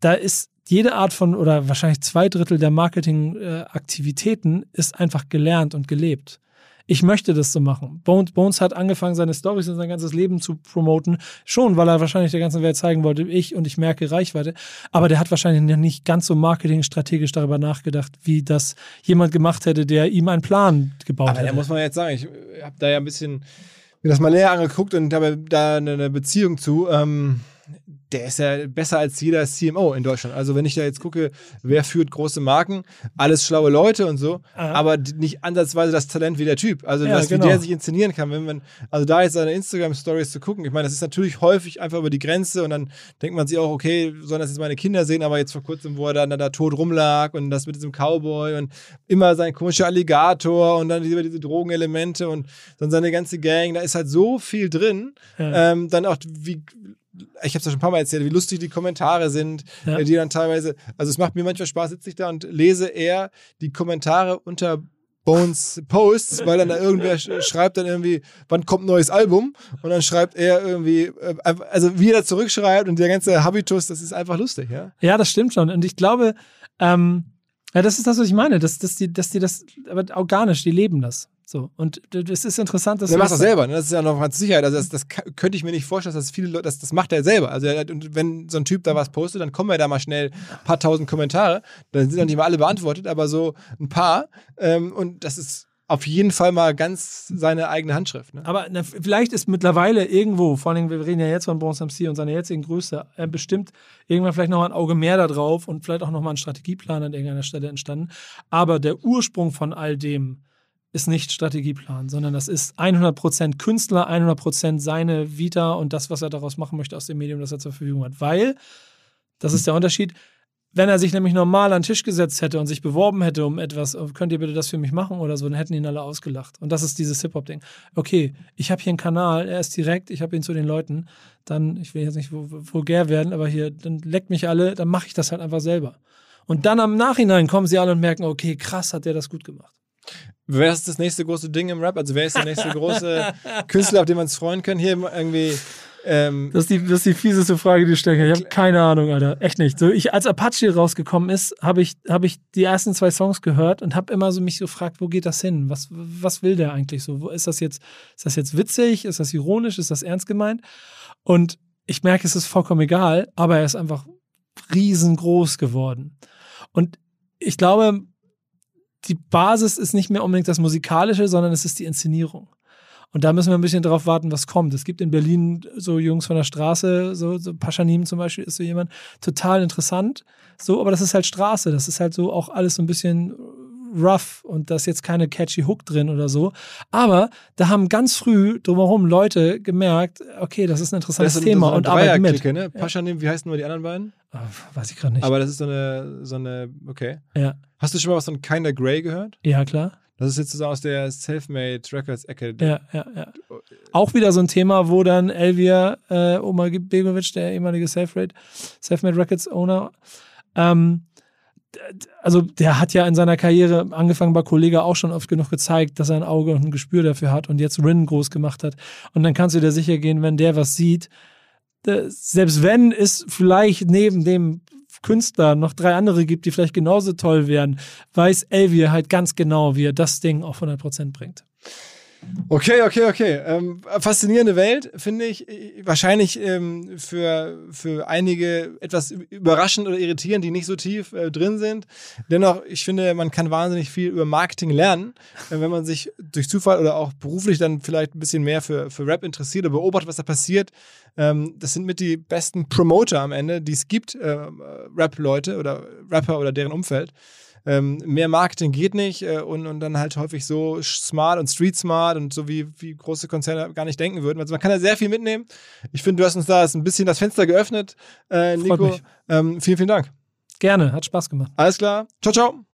da ist jede Art von, oder wahrscheinlich zwei Drittel der Marketingaktivitäten ist einfach gelernt und gelebt. Ich möchte das so machen. Bones, Bones hat angefangen, seine Stories und sein ganzes Leben zu promoten. Schon, weil er wahrscheinlich der ganzen Welt zeigen wollte, ich und ich merke Reichweite. Aber der hat wahrscheinlich noch nicht ganz so marketingstrategisch darüber nachgedacht, wie das jemand gemacht hätte, der ihm einen Plan gebaut Aber da hätte. muss man jetzt sagen, ich habe da ja ein bisschen mir das mal näher angeguckt und habe da eine, eine Beziehung zu. Ähm, der ist ja besser als jeder CMO in Deutschland. Also wenn ich da jetzt gucke, wer führt große Marken, alles schlaue Leute und so, Aha. aber nicht ansatzweise das Talent wie der Typ. Also Ja, was, genau. wie der sich inszenieren kann. Wenn man, also da jetzt seine Instagram-Stories zu gucken, ich meine, das ist natürlich häufig einfach über die Grenze und dann denkt man sich auch, okay, sollen das jetzt meine Kinder sehen, aber jetzt vor kurzem, wo er dann da tot rumlag und das mit diesem Cowboy und immer sein komischer Alligator und dann diese, diese Drogenelemente und dann seine ganze Gang, da ist halt so viel drin. Ja. Ähm, dann auch, wie, ich habe es ja schon ein paar Mal erzählt, wie lustig die Kommentare sind, Ja. äh, die dann teilweise, also es macht mir manchmal Spaß, sitze ich da und lese eher die Kommentare unter Bones Posts, weil dann da irgendwer sch schreibt dann irgendwie, wann kommt ein neues Album? Und dann schreibt er irgendwie, äh, also wie er da zurückschreibt und der ganze Habitus, das ist einfach lustig, ja. Ja, das stimmt schon. Und ich glaube, ähm, ja, das ist das, was ich meine, dass, dass, die, dass die das, aber organisch, die leben das. So. Und es ist interessant, dass er du macht das selber, ne? das ist ja noch ganz Sicherheit. Also das, das könnte ich mir nicht vorstellen, dass viele Leute, das, das macht er selber. Also und wenn so ein Typ da was postet, dann kommen ja da mal schnell ein paar tausend Kommentare. Dann sind dann nicht mal alle beantwortet, aber so ein paar. Ähm, und das ist auf jeden Fall mal ganz seine eigene Handschrift. Ne? Aber na, vielleicht ist mittlerweile irgendwo, vor allem, wir reden ja jetzt von Bronze MC und seiner jetzigen Größe, äh, bestimmt irgendwann vielleicht nochmal ein Auge mehr da drauf und vielleicht auch nochmal ein Strategieplan an irgendeiner Stelle entstanden. Aber der Ursprung von all dem ist nicht Strategieplan, sondern das ist 100% Künstler, 100% seine Vita und das, was er daraus machen möchte aus dem Medium, das er zur Verfügung hat. Weil, das ist der Unterschied, wenn er sich nämlich normal an den Tisch gesetzt hätte und sich beworben hätte um etwas, oh, könnt ihr bitte das für mich machen oder so, dann hätten ihn alle ausgelacht. Und das ist dieses Hip-Hop-Ding. Okay, ich habe hier einen Kanal, er ist direkt, ich habe ihn zu den Leuten, dann, ich will jetzt nicht vulgär werden, aber hier, dann leckt mich alle, dann mache ich das halt einfach selber. Und dann am Nachhinein kommen sie alle und merken, okay, krass, hat der das gut gemacht. Wer ist das nächste große Ding im Rap? Also wer ist der nächste große Künstler, auf den wir uns freuen können? Hier irgendwie ähm, das, ist die, das ist die fieseste Frage, die ich stelle. Ich habe keine Ahnung, Alter. Echt nicht. So, ich, als Apache rausgekommen ist, habe ich, hab ich die ersten zwei Songs gehört und habe immer so mich gefragt, wo geht das hin? Was, was will der eigentlich so? Ist das, jetzt, ist das jetzt witzig? Ist das ironisch? Ist das ernst gemeint? Und ich merke, es ist vollkommen egal, aber er ist einfach riesengroß geworden. Und ich glaube, die Basis ist nicht mehr unbedingt das Musikalische, sondern es ist die Inszenierung. Und da müssen wir ein bisschen drauf warten, was kommt. Es gibt in Berlin so Jungs von der Straße, so, so Paschanim zum Beispiel ist so jemand, total interessant. So, aber das ist halt Straße. Das ist halt so auch alles so ein bisschen rough und da ist jetzt keine catchy Hook drin oder so. Aber da haben ganz früh drumherum Leute gemerkt, okay, das ist ein interessantes das ist Thema und arbeiten mit. Ne? Paschanim, wie heißen nur die anderen beiden? Oh, weiß ich gerade nicht. Aber das ist so eine, so eine, okay. Ja. Hast du schon mal was von Kinder Grey gehört? Ja, klar. Das ist jetzt so aus der Selfmade Records Ecke. Ja, ja, ja. Auch wieder so ein Thema, wo dann Elvia äh, Omar Begovic, der ehemalige Selfmade, Selfmade Records Owner, ähm, also der hat ja in seiner Karriere, angefangen bei Kollega, auch schon oft genug gezeigt, dass er ein Auge und ein Gespür dafür hat und jetzt Rin groß gemacht hat. Und dann kannst du dir sicher gehen, wenn der was sieht, selbst wenn es vielleicht neben dem Künstler noch drei andere gibt, die vielleicht genauso toll wären, weiß Elvier halt ganz genau, wie er das Ding auf 100% bringt. Okay, okay, okay. Ähm, faszinierende Welt, finde ich. Wahrscheinlich ähm, für, für einige etwas überraschend oder irritierend, die nicht so tief äh, drin sind. Dennoch, ich finde, man kann wahnsinnig viel über Marketing lernen, äh, wenn man sich durch Zufall oder auch beruflich dann vielleicht ein bisschen mehr für, für Rap interessiert oder beobachtet, was da passiert. Ähm, das sind mit die besten Promoter am Ende, die es gibt, äh, Rap-Leute oder Rapper oder deren Umfeld. Ähm, mehr Marketing geht nicht äh, und, und dann halt häufig so smart und street smart und so wie, wie große Konzerne gar nicht denken würden. Also man kann da sehr viel mitnehmen. Ich finde, du hast uns da ein bisschen das Fenster geöffnet, äh, Nico. Ähm, vielen, vielen Dank. Gerne, hat Spaß gemacht. Alles klar. Ciao, ciao.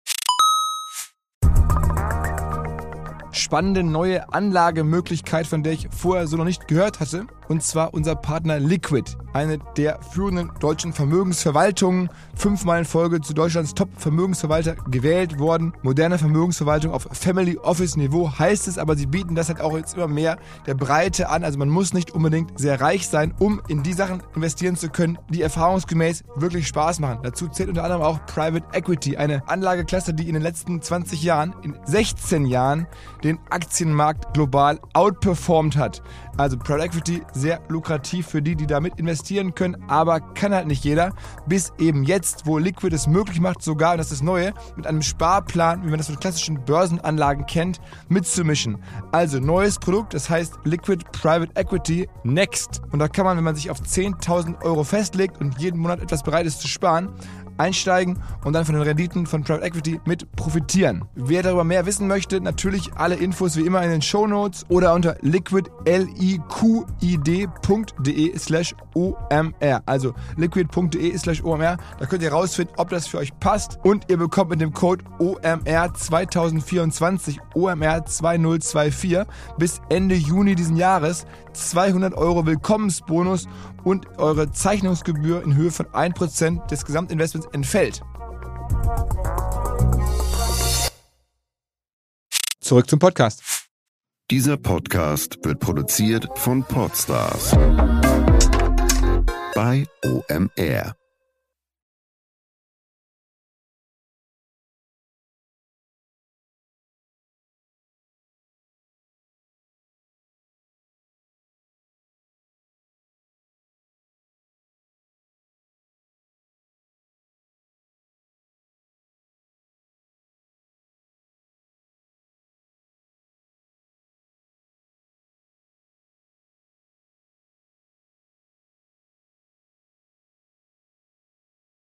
Spannende neue Anlagemöglichkeit, von der ich vorher so noch nicht gehört hatte und zwar unser Partner Liquid, eine der führenden deutschen Vermögensverwaltungen, fünfmal in Folge zu Deutschlands Top-Vermögensverwalter gewählt worden. Moderne Vermögensverwaltung auf Family Office Niveau heißt es, aber sie bieten das halt auch jetzt immer mehr der Breite an. Also man muss nicht unbedingt sehr reich sein, um in die Sachen investieren zu können, die erfahrungsgemäß wirklich Spaß machen. Dazu zählt unter anderem auch Private Equity, eine Anlageklasse, die in den letzten 20 Jahren, in 16 Jahren, den Aktienmarkt global outperformed hat. Also Private Equity sehr lukrativ für die, die damit investieren können, aber kann halt nicht jeder. Bis eben jetzt, wo Liquid es möglich macht, sogar, und das ist das Neue, mit einem Sparplan, wie man das von klassischen Börsenanlagen kennt, mitzumischen. Also neues Produkt, das heißt Liquid Private Equity Next. Und da kann man, wenn man sich auf 10.000 Euro festlegt und jeden Monat etwas bereit ist zu sparen, einsteigen und dann von den Renditen von Private Equity mit profitieren. Wer darüber mehr wissen möchte, natürlich alle Infos wie immer in den Show Notes oder unter liquid.liquid.de slash omr. Also liquid.de slash omr. Da könnt ihr rausfinden, ob das für euch passt und ihr bekommt mit dem Code OMR 2024 OMR 2024 bis Ende Juni diesen Jahres 200 Euro Willkommensbonus und eure Zeichnungsgebühr in Höhe von 1% des Gesamtinvestments entfällt. Zurück zum Podcast. Dieser Podcast wird produziert von Podstars bei OMR.